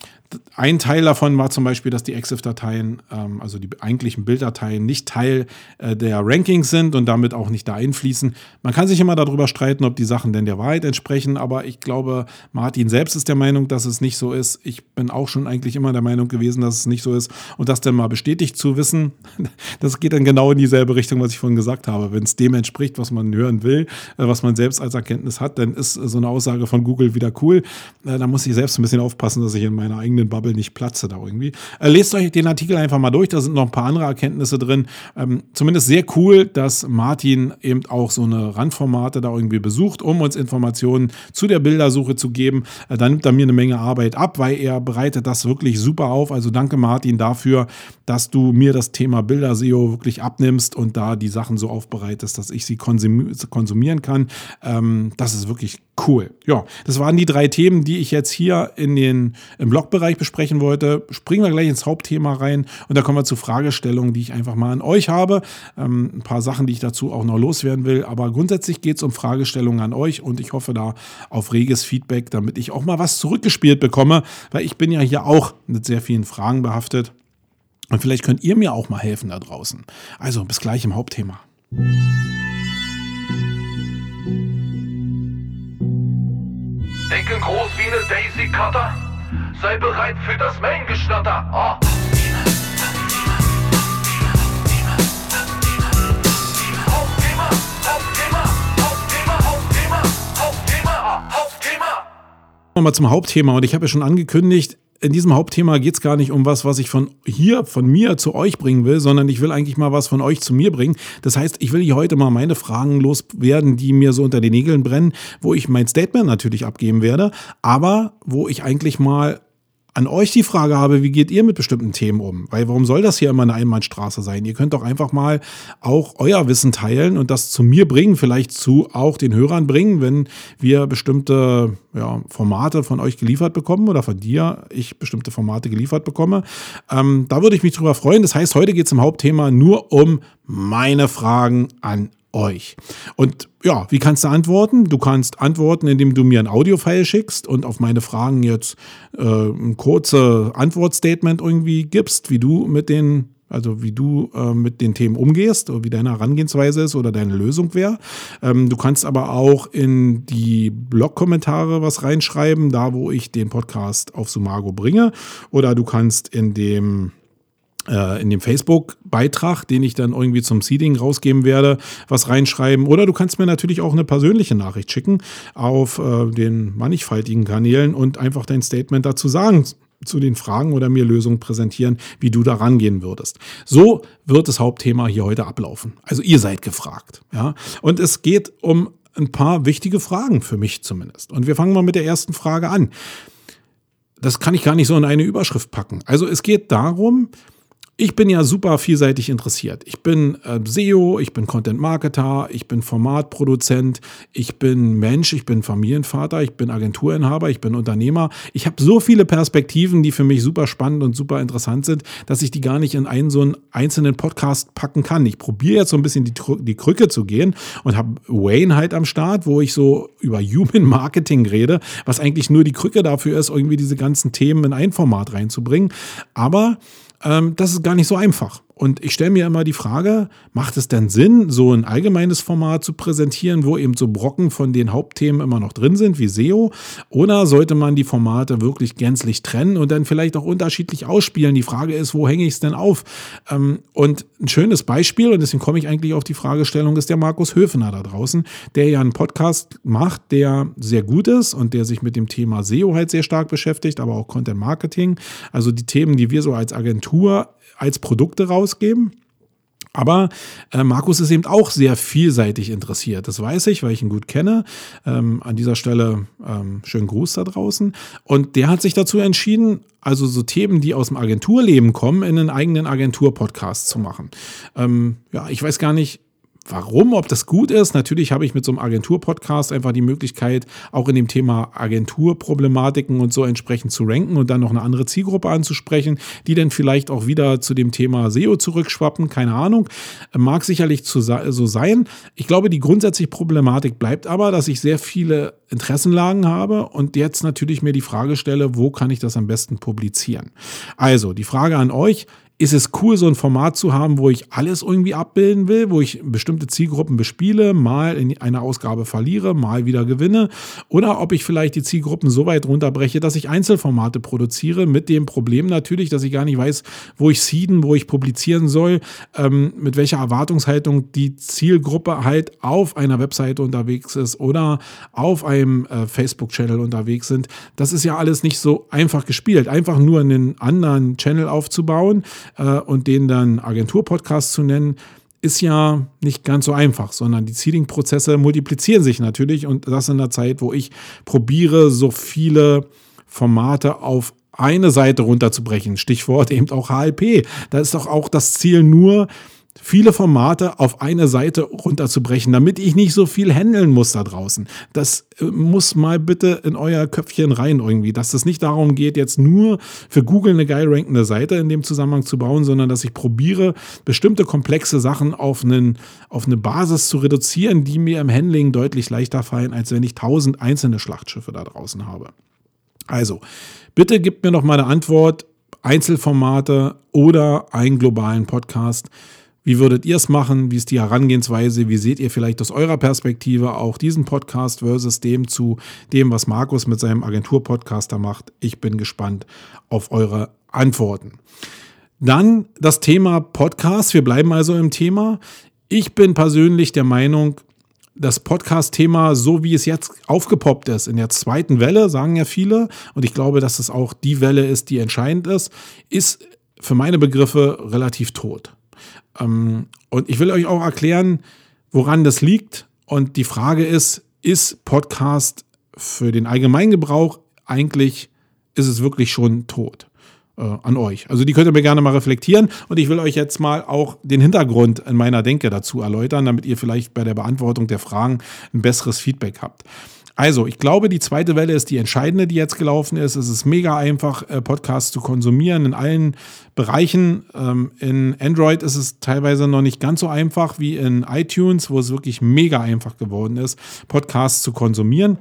ein Teil davon war zum Beispiel, dass die EXIF-Dateien, ähm, also die eigentlichen Bilddateien, nicht Teil äh, der Rankings sind und damit auch nicht da einfließen. Man kann sich immer darüber streiten, ob die Sachen denn der Wahrheit entsprechen, aber ich glaube, Martin selbst ist der Meinung, dass es nicht so ist. Ich bin auch schon eigentlich immer der Meinung gewesen, dass es nicht so ist. Und das dann mal bestätigt zu wissen, das geht dann genau in dieselbe Richtung, was ich vorhin gesagt habe. Wenn es dem entspricht, was man hören will, äh, was man selbst als Erkenntnis hat, dann ist so eine Aussage von Google wieder cool. Äh, da muss ich selbst ein bisschen aufpassen, dass ich in meiner eigenen Bubble nicht platze da irgendwie. Äh, lest euch den Artikel einfach mal durch, da sind noch ein paar andere Erkenntnisse drin. Ähm, zumindest sehr cool, dass Martin eben auch so eine Randformate da irgendwie besucht, um uns Informationen zu der Bildersuche zu geben. Äh, da nimmt er mir eine Menge Arbeit ab, weil er bereitet das wirklich super auf. Also danke Martin dafür, dass du mir das Thema Bilder-SEO wirklich abnimmst und da die Sachen so aufbereitest, dass ich sie konsumieren kann. Ähm, das ist wirklich cool. Ja, das waren die drei Themen, die ich jetzt hier in den, im Blogbereich besprechen wollte. Springen wir gleich ins Hauptthema rein und da kommen wir zu Fragestellungen, die ich einfach mal an euch habe. Ähm, ein paar Sachen, die ich dazu auch noch loswerden will. Aber grundsätzlich geht es um Fragestellungen an euch und ich hoffe da auf reges Feedback, damit ich auch mal was zurückgespielt bekomme, weil ich bin ja hier auch mit sehr vielen Fragen behaftet. Und vielleicht könnt ihr mir auch mal helfen da draußen. Also bis gleich im Hauptthema. Denken groß wie eine Daisy Cutter. Sei bereit für das Main-Geschnatter. Oh. Hauptthema, Hauptthema, Hauptthema, Hauptthema, Hauptthema, Hauptthema. Mal zum Hauptthema und ich habe ja schon angekündigt, in diesem Hauptthema geht es gar nicht um was, was ich von hier, von mir zu euch bringen will, sondern ich will eigentlich mal was von euch zu mir bringen. Das heißt, ich will hier heute mal meine Fragen loswerden, die mir so unter den Nägeln brennen, wo ich mein Statement natürlich abgeben werde, aber wo ich eigentlich mal an euch die Frage habe, wie geht ihr mit bestimmten Themen um? Weil warum soll das hier immer eine Einbahnstraße sein? Ihr könnt doch einfach mal auch euer Wissen teilen und das zu mir bringen, vielleicht zu auch den Hörern bringen, wenn wir bestimmte ja, Formate von euch geliefert bekommen oder von dir ich bestimmte Formate geliefert bekomme. Ähm, da würde ich mich drüber freuen. Das heißt, heute geht es im Hauptthema nur um meine Fragen an euch. Und ja, wie kannst du antworten? Du kannst antworten, indem du mir ein Audiofile schickst und auf meine Fragen jetzt äh, ein kurzes Antwortstatement irgendwie gibst, wie du mit den also wie du äh, mit den Themen umgehst oder wie deine Herangehensweise ist oder deine Lösung wäre. Ähm, du kannst aber auch in die Blog-Kommentare was reinschreiben, da wo ich den Podcast auf Sumago bringe. Oder du kannst in dem in dem Facebook-Beitrag, den ich dann irgendwie zum Seeding rausgeben werde, was reinschreiben. Oder du kannst mir natürlich auch eine persönliche Nachricht schicken auf äh, den mannigfaltigen Kanälen und einfach dein Statement dazu sagen zu den Fragen oder mir Lösungen präsentieren, wie du da rangehen würdest. So wird das Hauptthema hier heute ablaufen. Also ihr seid gefragt. Ja? Und es geht um ein paar wichtige Fragen für mich zumindest. Und wir fangen mal mit der ersten Frage an. Das kann ich gar nicht so in eine Überschrift packen. Also es geht darum, ich bin ja super vielseitig interessiert. Ich bin äh, SEO, ich bin Content Marketer, ich bin Formatproduzent, ich bin Mensch, ich bin Familienvater, ich bin Agenturinhaber, ich bin Unternehmer. Ich habe so viele Perspektiven, die für mich super spannend und super interessant sind, dass ich die gar nicht in einen so einen einzelnen Podcast packen kann. Ich probiere jetzt so ein bisschen die, die Krücke zu gehen und habe Wayne halt am Start, wo ich so über Human Marketing rede, was eigentlich nur die Krücke dafür ist, irgendwie diese ganzen Themen in ein Format reinzubringen. Aber ähm, das ist gar nicht so einfach. Und ich stelle mir immer die Frage, macht es denn Sinn, so ein allgemeines Format zu präsentieren, wo eben so Brocken von den Hauptthemen immer noch drin sind, wie SEO? Oder sollte man die Formate wirklich gänzlich trennen und dann vielleicht auch unterschiedlich ausspielen? Die Frage ist, wo hänge ich es denn auf? Ähm, und ein schönes Beispiel, und deswegen komme ich eigentlich auf die Fragestellung, ist der Markus Höfner da draußen, der ja einen Podcast macht, der sehr gut ist und der sich mit dem Thema SEO halt sehr stark beschäftigt, aber auch Content Marketing. Also die Themen, die wir so als Agentur als Produkte rausgeben. Aber äh, Markus ist eben auch sehr vielseitig interessiert. Das weiß ich, weil ich ihn gut kenne. Ähm, an dieser Stelle ähm, schönen Gruß da draußen. Und der hat sich dazu entschieden, also so Themen, die aus dem Agenturleben kommen, in einen eigenen Agentur-Podcast zu machen. Ähm, ja, ich weiß gar nicht, Warum, ob das gut ist? Natürlich habe ich mit so einem Agentur-Podcast einfach die Möglichkeit, auch in dem Thema Agenturproblematiken und so entsprechend zu ranken und dann noch eine andere Zielgruppe anzusprechen, die dann vielleicht auch wieder zu dem Thema SEO zurückschwappen. Keine Ahnung. Mag sicherlich so sein. Ich glaube, die grundsätzliche Problematik bleibt aber, dass ich sehr viele Interessenlagen habe und jetzt natürlich mir die Frage stelle, wo kann ich das am besten publizieren? Also, die Frage an euch, ist es cool, so ein Format zu haben, wo ich alles irgendwie abbilden will, wo ich bestimmte Zielgruppen bespiele, mal in einer Ausgabe verliere, mal wieder gewinne. Oder ob ich vielleicht die Zielgruppen so weit runterbreche, dass ich Einzelformate produziere, mit dem Problem natürlich, dass ich gar nicht weiß, wo ich seeden, wo ich publizieren soll, ähm, mit welcher Erwartungshaltung die Zielgruppe halt auf einer Webseite unterwegs ist oder auf einem äh, Facebook-Channel unterwegs sind. Das ist ja alles nicht so einfach gespielt. Einfach nur einen anderen Channel aufzubauen, äh, und den dann Agentur-Podcast zu nennen, ist ja nicht ganz so einfach, sondern die Seeding-Prozesse multiplizieren sich natürlich und das in der Zeit, wo ich probiere, so viele Formate auf eine Seite runterzubrechen. Stichwort eben auch HLP. Da ist doch auch das Ziel nur, viele Formate auf eine Seite runterzubrechen, damit ich nicht so viel handeln muss da draußen. Das äh, muss mal bitte in euer Köpfchen rein irgendwie, dass es nicht darum geht, jetzt nur für Google eine geil rankende Seite in dem Zusammenhang zu bauen, sondern dass ich probiere, bestimmte komplexe Sachen auf, einen, auf eine Basis zu reduzieren, die mir im Handling deutlich leichter fallen, als wenn ich tausend einzelne Schlachtschiffe da draußen habe. Also, bitte gebt mir noch mal eine Antwort. Einzelformate oder einen globalen Podcast. Wie würdet ihr es machen? Wie ist die Herangehensweise? Wie seht ihr vielleicht aus eurer Perspektive auch diesen Podcast versus dem zu dem, was Markus mit seinem Agentur-Podcaster macht? Ich bin gespannt auf eure Antworten. Dann das Thema Podcast. Wir bleiben also im Thema. Ich bin persönlich der Meinung, das Podcast-Thema, so wie es jetzt aufgepoppt ist, in der zweiten Welle, sagen ja viele, und ich glaube, dass es auch die Welle ist, die entscheidend ist, ist für meine Begriffe relativ tot. Ähm, und ich will euch auch erklären, woran das liegt. Und die Frage ist, ist Podcast für den Allgemeingebrauch eigentlich, ist es wirklich schon tot? Äh, an euch. Also die könnt ihr mir gerne mal reflektieren und ich will euch jetzt mal auch den Hintergrund in meiner Denke dazu erläutern, damit ihr vielleicht bei der Beantwortung der Fragen ein besseres Feedback habt. Also, ich glaube, die zweite Welle ist die entscheidende, die jetzt gelaufen ist. Es ist mega einfach, äh, Podcasts zu konsumieren in allen Bereichen. Ähm, in Android ist es teilweise noch nicht ganz so einfach wie in iTunes, wo es wirklich mega einfach geworden ist, Podcasts zu konsumieren.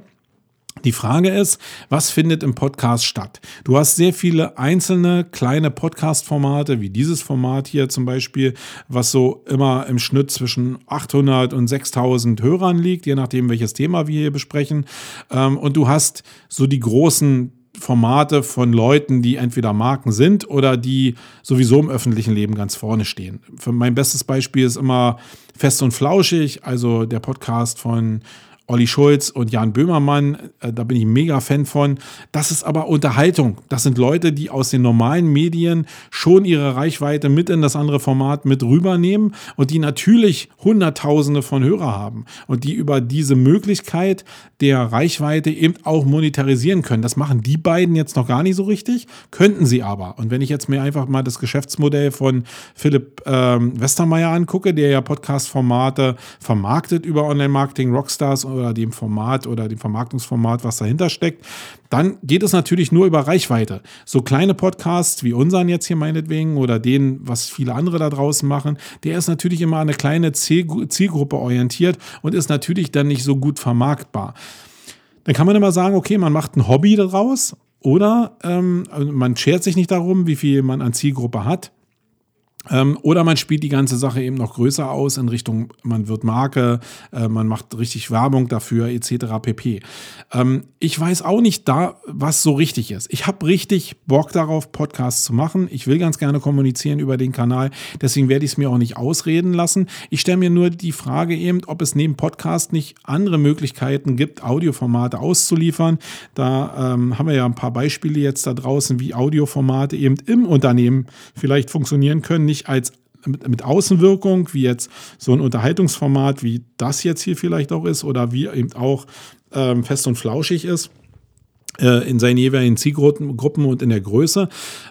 Die Frage ist, was findet im Podcast statt? Du hast sehr viele einzelne kleine Podcast-Formate, wie dieses Format hier zum Beispiel, was so immer im Schnitt zwischen 800 und 6000 Hörern liegt, je nachdem, welches Thema wir hier besprechen. Ähm, und du hast so die großen Formate von Leuten, die entweder Marken sind oder die sowieso im öffentlichen Leben ganz vorne stehen. Für mein bestes Beispiel ist immer Fest und Flauschig, also der Podcast von Olli Schulz und Jan Böhmermann, äh, da bin ich mega Fan von. Das ist aber Unterhaltung. Das sind Leute, die aus den normalen Medien schon ihre Reichweite mit in das andere Format mit rübernehmen und die natürlich Hunderttausende von Hörer haben und die über diese Möglichkeit der Reichweite eben auch monetarisieren können. Das machen die beiden jetzt noch gar nicht so richtig, könnten sie aber. Und wenn ich jetzt mir einfach mal das Geschäftsmodell von Philipp ähm, Westermeier angucke, der ja Podcast-Formate vermarktet über Online-Marketing, Rockstars und oder dem Format oder dem Vermarktungsformat, was dahinter steckt, dann geht es natürlich nur über Reichweite. So kleine Podcasts wie unseren jetzt hier meinetwegen oder den, was viele andere da draußen machen, der ist natürlich immer an eine kleine Zielgruppe orientiert und ist natürlich dann nicht so gut vermarktbar. Dann kann man immer sagen, okay, man macht ein Hobby daraus oder ähm, man schert sich nicht darum, wie viel man an Zielgruppe hat. Ähm, oder man spielt die ganze Sache eben noch größer aus in Richtung, man wird Marke, äh, man macht richtig Werbung dafür etc. pp. Ähm, ich weiß auch nicht da, was so richtig ist. Ich habe richtig Bock darauf, Podcasts zu machen. Ich will ganz gerne kommunizieren über den Kanal. Deswegen werde ich es mir auch nicht ausreden lassen. Ich stelle mir nur die Frage eben, ob es neben Podcast nicht andere Möglichkeiten gibt, Audioformate auszuliefern. Da ähm, haben wir ja ein paar Beispiele jetzt da draußen, wie Audioformate eben im Unternehmen vielleicht funktionieren können nicht als mit, mit, Außenwirkung, wie jetzt so ein Unterhaltungsformat, wie das jetzt hier vielleicht auch ist, oder wie eben auch ähm, fest und flauschig ist, äh, in seinen jeweiligen Zielgruppen und in der Größe.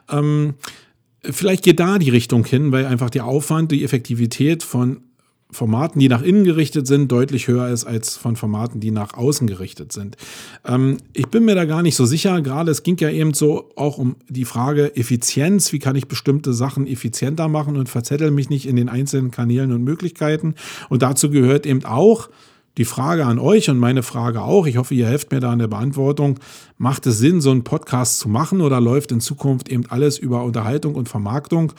Ähm, vielleicht geht da die Richtung hin, weil einfach der Aufwand, die Effektivität von Formaten, die nach innen gerichtet sind, deutlich höher ist als von Formaten, die nach außen gerichtet sind. Ähm, ich bin mir da gar nicht so sicher. Gerade es ging ja eben so auch um die Frage Effizienz. Wie kann ich bestimmte Sachen effizienter machen und verzettel mich nicht in den einzelnen Kanälen und Möglichkeiten? Und dazu gehört eben auch, die Frage an euch und meine Frage auch, ich hoffe, ihr helft mir da in der Beantwortung, macht es Sinn, so einen Podcast zu machen oder läuft in Zukunft eben alles über Unterhaltung und Vermarktung?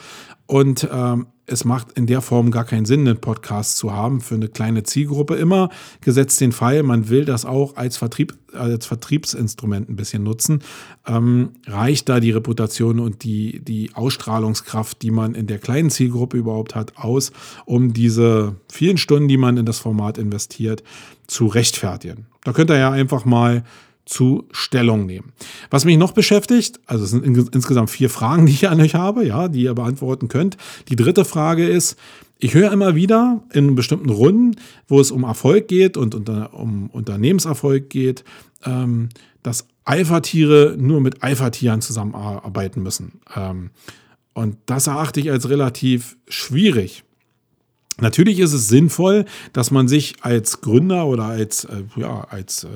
Und ähm, es macht in der Form gar keinen Sinn, einen Podcast zu haben für eine kleine Zielgruppe. Immer gesetzt den Fall, man will das auch als, Vertrieb, als Vertriebsinstrument ein bisschen nutzen. Ähm, reicht da die Reputation und die, die Ausstrahlungskraft, die man in der kleinen Zielgruppe überhaupt hat, aus, um diese vielen Stunden, die man in das Format investiert, zu rechtfertigen? Da könnt ihr ja einfach mal zu Stellung nehmen. Was mich noch beschäftigt, also es sind insgesamt vier Fragen, die ich an euch habe, ja, die ihr beantworten könnt. Die dritte Frage ist, ich höre immer wieder in bestimmten Runden, wo es um Erfolg geht und unter, um Unternehmenserfolg geht, ähm, dass Alpha-Tiere nur mit Alpha-Tieren zusammenarbeiten müssen. Ähm, und das erachte ich als relativ schwierig. Natürlich ist es sinnvoll, dass man sich als Gründer oder als, äh, ja, als, äh,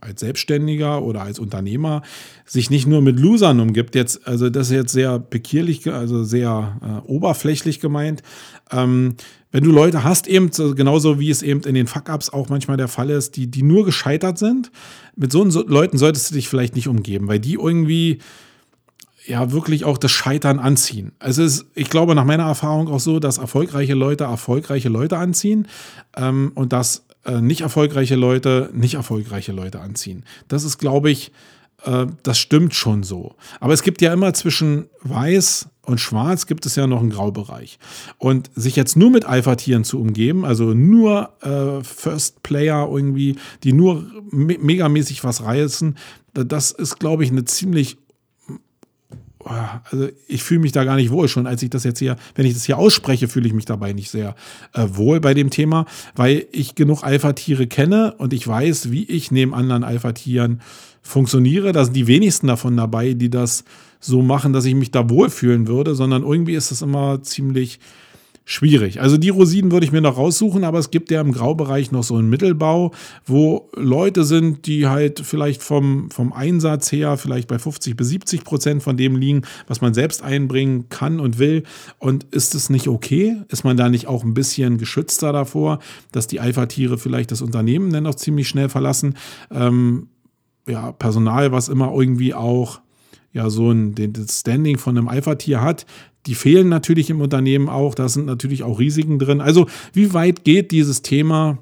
als Selbstständiger oder als Unternehmer sich nicht nur mit Losern umgibt. Jetzt, also das ist jetzt sehr bekierlich, also sehr äh, oberflächlich gemeint. Ähm, wenn du Leute hast, eben genauso wie es eben in den Fuck-Ups auch manchmal der Fall ist, die, die nur gescheitert sind, mit so Leuten solltest du dich vielleicht nicht umgeben, weil die irgendwie ja wirklich auch das Scheitern anziehen. Es ist, ich glaube, nach meiner Erfahrung auch so, dass erfolgreiche Leute erfolgreiche Leute anziehen ähm, und dass äh, nicht erfolgreiche Leute nicht erfolgreiche Leute anziehen. Das ist, glaube ich, äh, das stimmt schon so. Aber es gibt ja immer zwischen weiß und schwarz gibt es ja noch einen Graubereich. Und sich jetzt nur mit Alpha-Tieren zu umgeben, also nur äh, First Player irgendwie, die nur me megamäßig was reißen, das ist, glaube ich, eine ziemlich also ich fühle mich da gar nicht wohl. Schon als ich das jetzt hier, wenn ich das hier ausspreche, fühle ich mich dabei nicht sehr äh, wohl bei dem Thema, weil ich genug Alpha-Tiere kenne und ich weiß, wie ich neben anderen Alpha-Tieren funktioniere. Da sind die wenigsten davon dabei, die das so machen, dass ich mich da wohlfühlen würde, sondern irgendwie ist es immer ziemlich schwierig. Also die Rosinen würde ich mir noch raussuchen, aber es gibt ja im Graubereich noch so einen Mittelbau, wo Leute sind, die halt vielleicht vom, vom Einsatz her vielleicht bei 50 bis 70 Prozent von dem liegen, was man selbst einbringen kann und will. Und ist es nicht okay? Ist man da nicht auch ein bisschen geschützter davor, dass die Alpha-Tiere vielleicht das Unternehmen dann auch ziemlich schnell verlassen? Ähm, ja, Personal, was immer irgendwie auch ja so ein den, das Standing von einem Alpha-Tier hat, die fehlen natürlich im Unternehmen auch. Da sind natürlich auch Risiken drin. Also wie weit geht dieses Thema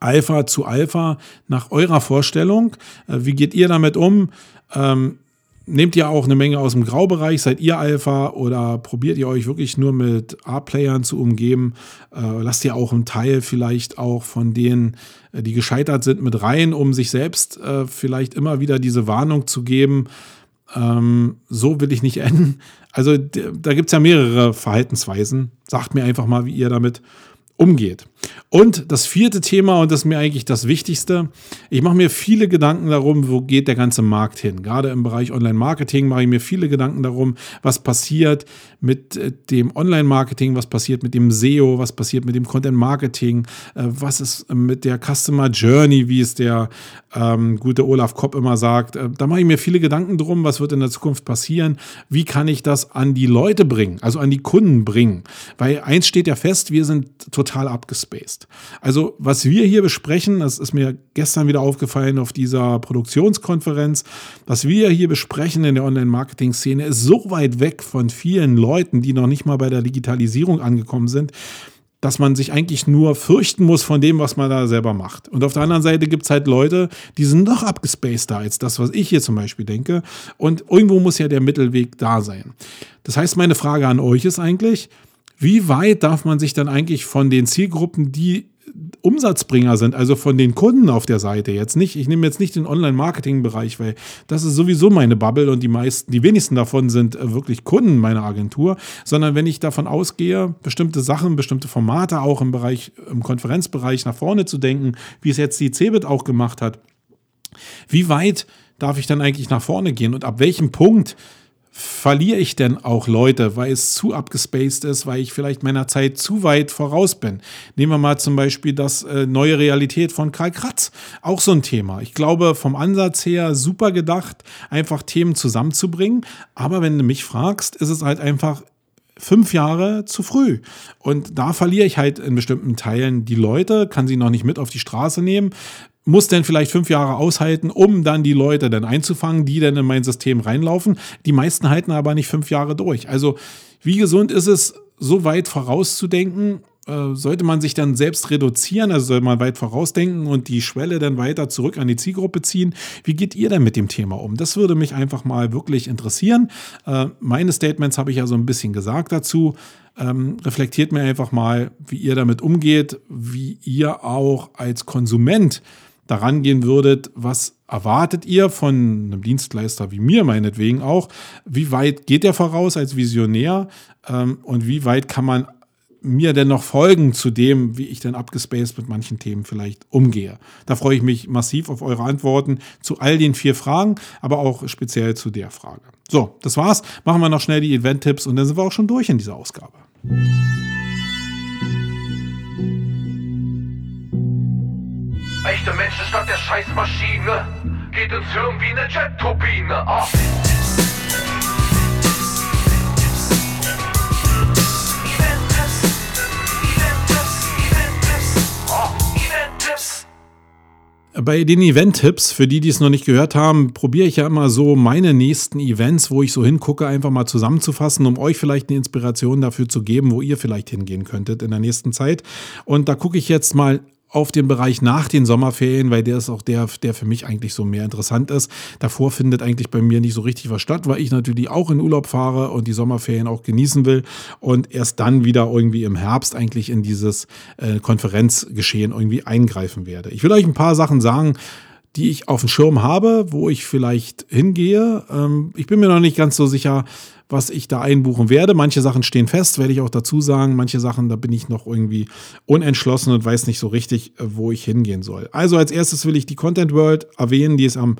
Alpha zu Alpha nach eurer Vorstellung? Äh, wie geht ihr damit um? Ähm, nehmt ihr auch eine Menge aus dem Graubereich? Seid ihr Alpha oder probiert ihr euch wirklich nur mit A-Playern zu umgeben? Äh, lasst ihr auch einen Teil vielleicht auch von denen, äh, die gescheitert sind, mit rein, um sich selbst äh, vielleicht immer wieder diese Warnung zu geben? Ähm, so will ich nicht enden. Also da gibt es ja mehrere Verhaltensweisen. Sagt mir einfach mal, wie ihr damit umgeht. Und das vierte Thema, und das ist mir eigentlich das Wichtigste, ich mache mir viele Gedanken darum, wo geht der ganze Markt hin. Gerade im Bereich Online-Marketing mache ich mir viele Gedanken darum, was passiert mit äh, dem Online-Marketing, was passiert mit dem SEO, was passiert mit dem Content-Marketing, äh, was ist mit der Customer Journey, wie es der ähm, gute Olaf Kopp immer sagt. Äh, da mache ich mir viele Gedanken drum, was wird in der Zukunft passieren, wie kann ich das an die Leute bringen, also an die Kunden bringen. Weil eins steht ja fest, wir sind total abgespaced ist. Also was wir hier besprechen, das ist mir gestern wieder aufgefallen auf dieser Produktionskonferenz, was wir hier besprechen in der Online-Marketing-Szene ist so weit weg von vielen Leuten, die noch nicht mal bei der Digitalisierung angekommen sind, dass man sich eigentlich nur fürchten muss von dem, was man da selber macht. Und auf der anderen Seite gibt es halt Leute, die sind noch abgespaceder als das, was ich hier zum Beispiel denke. Und irgendwo muss ja der Mittelweg da sein. Das heißt, meine Frage an euch ist eigentlich, wie weit darf man sich dann eigentlich von den Zielgruppen, die Umsatzbringer sind, also von den Kunden auf der Seite jetzt nicht, ich nehme jetzt nicht den Online-Marketing-Bereich, weil das ist sowieso meine Bubble und die meisten, die wenigsten davon sind äh, wirklich Kunden meiner Agentur, sondern wenn ich davon ausgehe, bestimmte Sachen, bestimmte Formate auch im Bereich, im Konferenzbereich nach vorne zu denken, wie es jetzt die Cebit auch gemacht hat, wie weit darf ich dann eigentlich nach vorne gehen und ab welchem Punkt verliere ich denn auch Leute, weil es zu abgespaced ist, weil ich vielleicht meiner Zeit zu weit voraus bin? Nehmen wir mal zum Beispiel das äh, neue Realität von Karl Kratz. Auch so ein Thema. Ich glaube, vom Ansatz her super gedacht, einfach Themen zusammenzubringen. Aber wenn du mich fragst, ist es halt einfach fünf Jahre zu früh. Und da verliere ich halt in bestimmten Teilen die Leute, kann sie noch nicht mit auf die Straße nehmen, muss dann vielleicht fünf Jahre aushalten, um dann die Leute dann einzufangen, die dann in mein System reinlaufen. Die meisten halten aber nicht fünf Jahre durch. Also wie gesund ist es, so weit vorauszudenken? Äh, sollte man sich dann selbst reduzieren, also soll man weit vorausdenken und die Schwelle dann weiter zurück an die Zielgruppe ziehen? Wie geht ihr denn mit dem Thema um? Das würde mich einfach mal wirklich interessieren. Äh, meine Statements habe ich ja so ein bisschen gesagt dazu. Ähm, reflektiert mir einfach mal, wie ihr damit umgeht, wie ihr auch als Konsument daran gehen würdet, was erwartet ihr von einem Dienstleister wie mir meinetwegen auch? Wie weit geht der voraus als Visionär? Ähm, und wie weit kann man mir denn noch folgen zu dem, wie ich denn abgespaced mit manchen Themen vielleicht umgehe? Da freue ich mich massiv auf eure Antworten zu all den vier Fragen, aber auch speziell zu der Frage. So, das war's. Machen wir noch schnell die Event-Tipps und dann sind wir auch schon durch in dieser Ausgabe. Echte Menschen statt der Scheißmaschine. Geht ins Hirn wie eine Jet-Turbine. Oh. Bei den Event-Tipps, für die, die es noch nicht gehört haben, probiere ich ja immer so meine nächsten Events, wo ich so hingucke, einfach mal zusammenzufassen, um euch vielleicht eine Inspiration dafür zu geben, wo ihr vielleicht hingehen könntet in der nächsten Zeit. Und da gucke ich jetzt mal auf den Bereich nach den Sommerferien, weil der ist auch der, der für mich eigentlich so mehr interessant ist. Davor findet eigentlich bei mir nicht so richtig was statt, weil ich natürlich auch in Urlaub fahre und die Sommerferien auch genießen will und erst dann wieder irgendwie im Herbst eigentlich in dieses äh, Konferenzgeschehen irgendwie eingreifen werde. Ich will euch ein paar Sachen sagen, die ich auf dem Schirm habe, wo ich vielleicht hingehe. Ähm, ich bin mir noch nicht ganz so sicher, was ich da einbuchen werde. Manche Sachen stehen fest, werde ich auch dazu sagen. Manche Sachen, da bin ich noch irgendwie unentschlossen und weiß nicht so richtig, äh, wo ich hingehen soll. Also als erstes will ich die Content World erwähnen, die ist am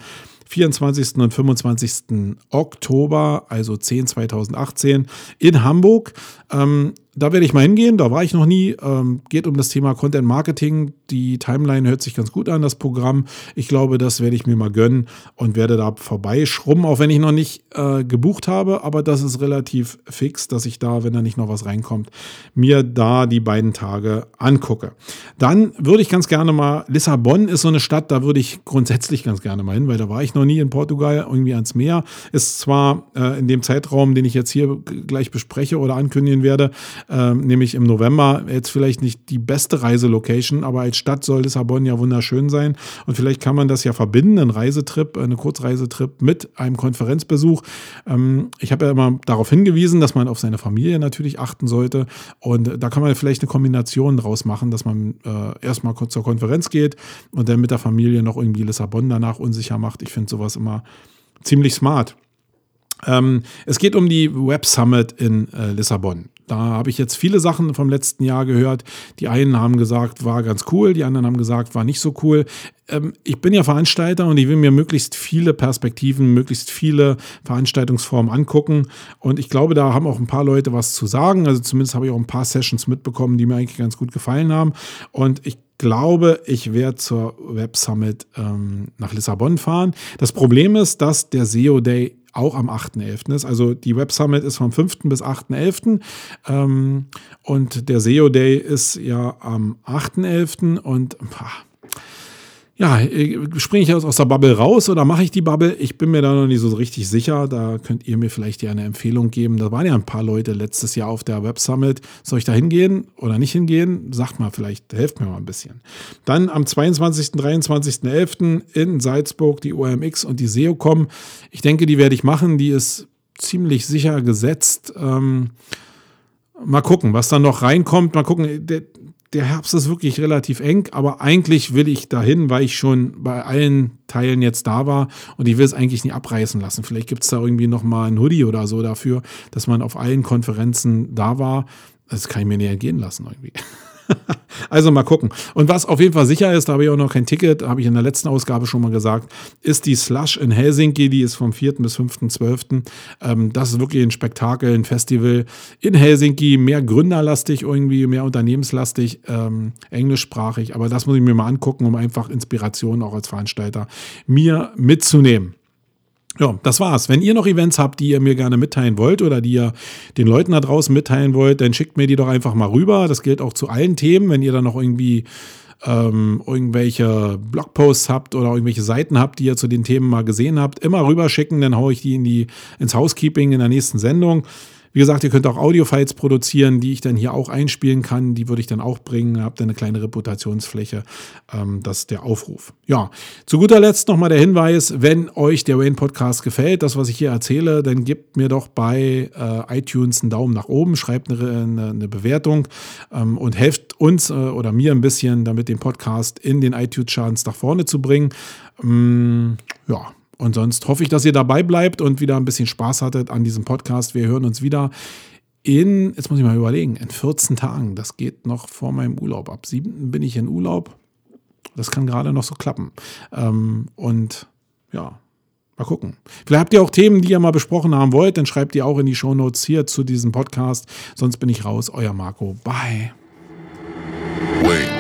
24. und 25. Oktober, also 10 2018 in Hamburg. Ähm, da werde ich mal hingehen, da war ich noch nie. Ähm, geht um das Thema Content Marketing. Die Timeline hört sich ganz gut an, das Programm. Ich glaube, das werde ich mir mal gönnen und werde da vorbeischrummen, auch wenn ich noch nicht äh, gebucht habe. Aber das ist relativ fix, dass ich da, wenn da nicht noch was reinkommt, mir da die beiden Tage angucke. Dann würde ich ganz gerne mal, Lissabon ist so eine Stadt, da würde ich grundsätzlich ganz gerne mal hin, weil da war ich noch nie in Portugal, irgendwie ans Meer. Ist zwar äh, in dem Zeitraum, den ich jetzt hier gleich bespreche oder ankündigen werde, ähm, nämlich im November. Jetzt vielleicht nicht die beste Reiselocation, aber als Stadt soll Lissabon ja wunderschön sein. Und vielleicht kann man das ja verbinden, einen Reisetrip, eine Kurzreisetrip mit einem Konferenzbesuch. Ähm, ich habe ja immer darauf hingewiesen, dass man auf seine Familie natürlich achten sollte. Und da kann man vielleicht eine Kombination draus machen, dass man äh, erstmal kurz zur Konferenz geht und dann mit der Familie noch irgendwie Lissabon danach unsicher macht. Ich finde sowas immer ziemlich smart. Ähm, es geht um die Web Summit in äh, Lissabon. Da habe ich jetzt viele Sachen vom letzten Jahr gehört. Die einen haben gesagt, war ganz cool, die anderen haben gesagt, war nicht so cool. Ähm, ich bin ja Veranstalter und ich will mir möglichst viele Perspektiven, möglichst viele Veranstaltungsformen angucken. Und ich glaube, da haben auch ein paar Leute was zu sagen. Also zumindest habe ich auch ein paar Sessions mitbekommen, die mir eigentlich ganz gut gefallen haben. Und ich glaube, ich werde zur Web Summit ähm, nach Lissabon fahren. Das Problem ist, dass der SEO Day auch am 8.11. ist. Also die Web Summit ist vom 5. bis 8.11. Ähm, und der SEO Day ist ja am 8.11. und pah, ja, äh, springe ich aus der Bubble raus oder mache ich die Bubble? Ich bin mir da noch nicht so richtig sicher. Da könnt ihr mir vielleicht ja eine Empfehlung geben. Da waren ja ein paar Leute letztes Jahr auf der Web Summit. Soll ich da hingehen oder nicht hingehen? Sagt mal vielleicht, helft mir mal ein bisschen. Dann am 22., 23.11. in Salzburg die OMX und die SEOCom. Ich denke, die werde ich machen. Die ist ziemlich sicher gesetzt. Ähm, mal gucken, was dann noch reinkommt. Mal gucken. Der, Herbst ist wirklich relativ eng, aber eigentlich will ich dahin, weil ich schon bei allen Teilen jetzt da war und ich will es eigentlich nie abreißen lassen. Vielleicht gibt es da irgendwie nochmal ein Hoodie oder so dafür, dass man auf allen Konferenzen da war. Das kann ich mir nicht entgehen lassen irgendwie. also mal gucken. Und was auf jeden Fall sicher ist, da habe ich auch noch kein Ticket, habe ich in der letzten Ausgabe schon mal gesagt, ist die Slush in Helsinki, die ist vom 4. bis 5.12. Ähm, das ist wirklich ein Spektakel, ein Festival in Helsinki, mehr gründerlastig irgendwie, mehr unternehmenslastig, ähm, englischsprachig, aber das muss ich mir mal angucken, um einfach Inspiration auch als Veranstalter mir mitzunehmen. Ja, das war's. Wenn ihr noch Events habt, die ihr mir gerne mitteilen wollt oder die ihr den Leuten da draußen mitteilen wollt, dann schickt mir die doch einfach mal rüber. Das gilt auch zu allen Themen. Wenn ihr da noch irgendwie ähm, irgendwelche Blogposts habt oder irgendwelche Seiten habt, die ihr zu den Themen mal gesehen habt, immer rüberschicken, dann haue ich die in die ins Housekeeping in der nächsten Sendung. Wie gesagt, ihr könnt auch Audiofiles produzieren, die ich dann hier auch einspielen kann. Die würde ich dann auch bringen. Habt dann eine kleine Reputationsfläche. Ähm, das ist der Aufruf. Ja, zu guter Letzt nochmal der Hinweis, wenn euch der Wayne Podcast gefällt, das, was ich hier erzähle, dann gebt mir doch bei äh, iTunes einen Daumen nach oben, schreibt eine, eine, eine Bewertung ähm, und helft uns äh, oder mir ein bisschen, damit den Podcast in den iTunes-Charts nach vorne zu bringen. Ähm, ja, und sonst hoffe ich, dass ihr dabei bleibt und wieder ein bisschen Spaß hattet an diesem Podcast. Wir hören uns wieder in, jetzt muss ich mal überlegen, in 14 Tagen. Das geht noch vor meinem Urlaub. Ab 7. bin ich in Urlaub. Das kann gerade noch so klappen. Ähm, und ja, mal gucken. Vielleicht habt ihr auch Themen, die ihr mal besprochen haben wollt. Dann schreibt ihr auch in die Shownotes hier zu diesem Podcast. Sonst bin ich raus. Euer Marco. Bye. Wait.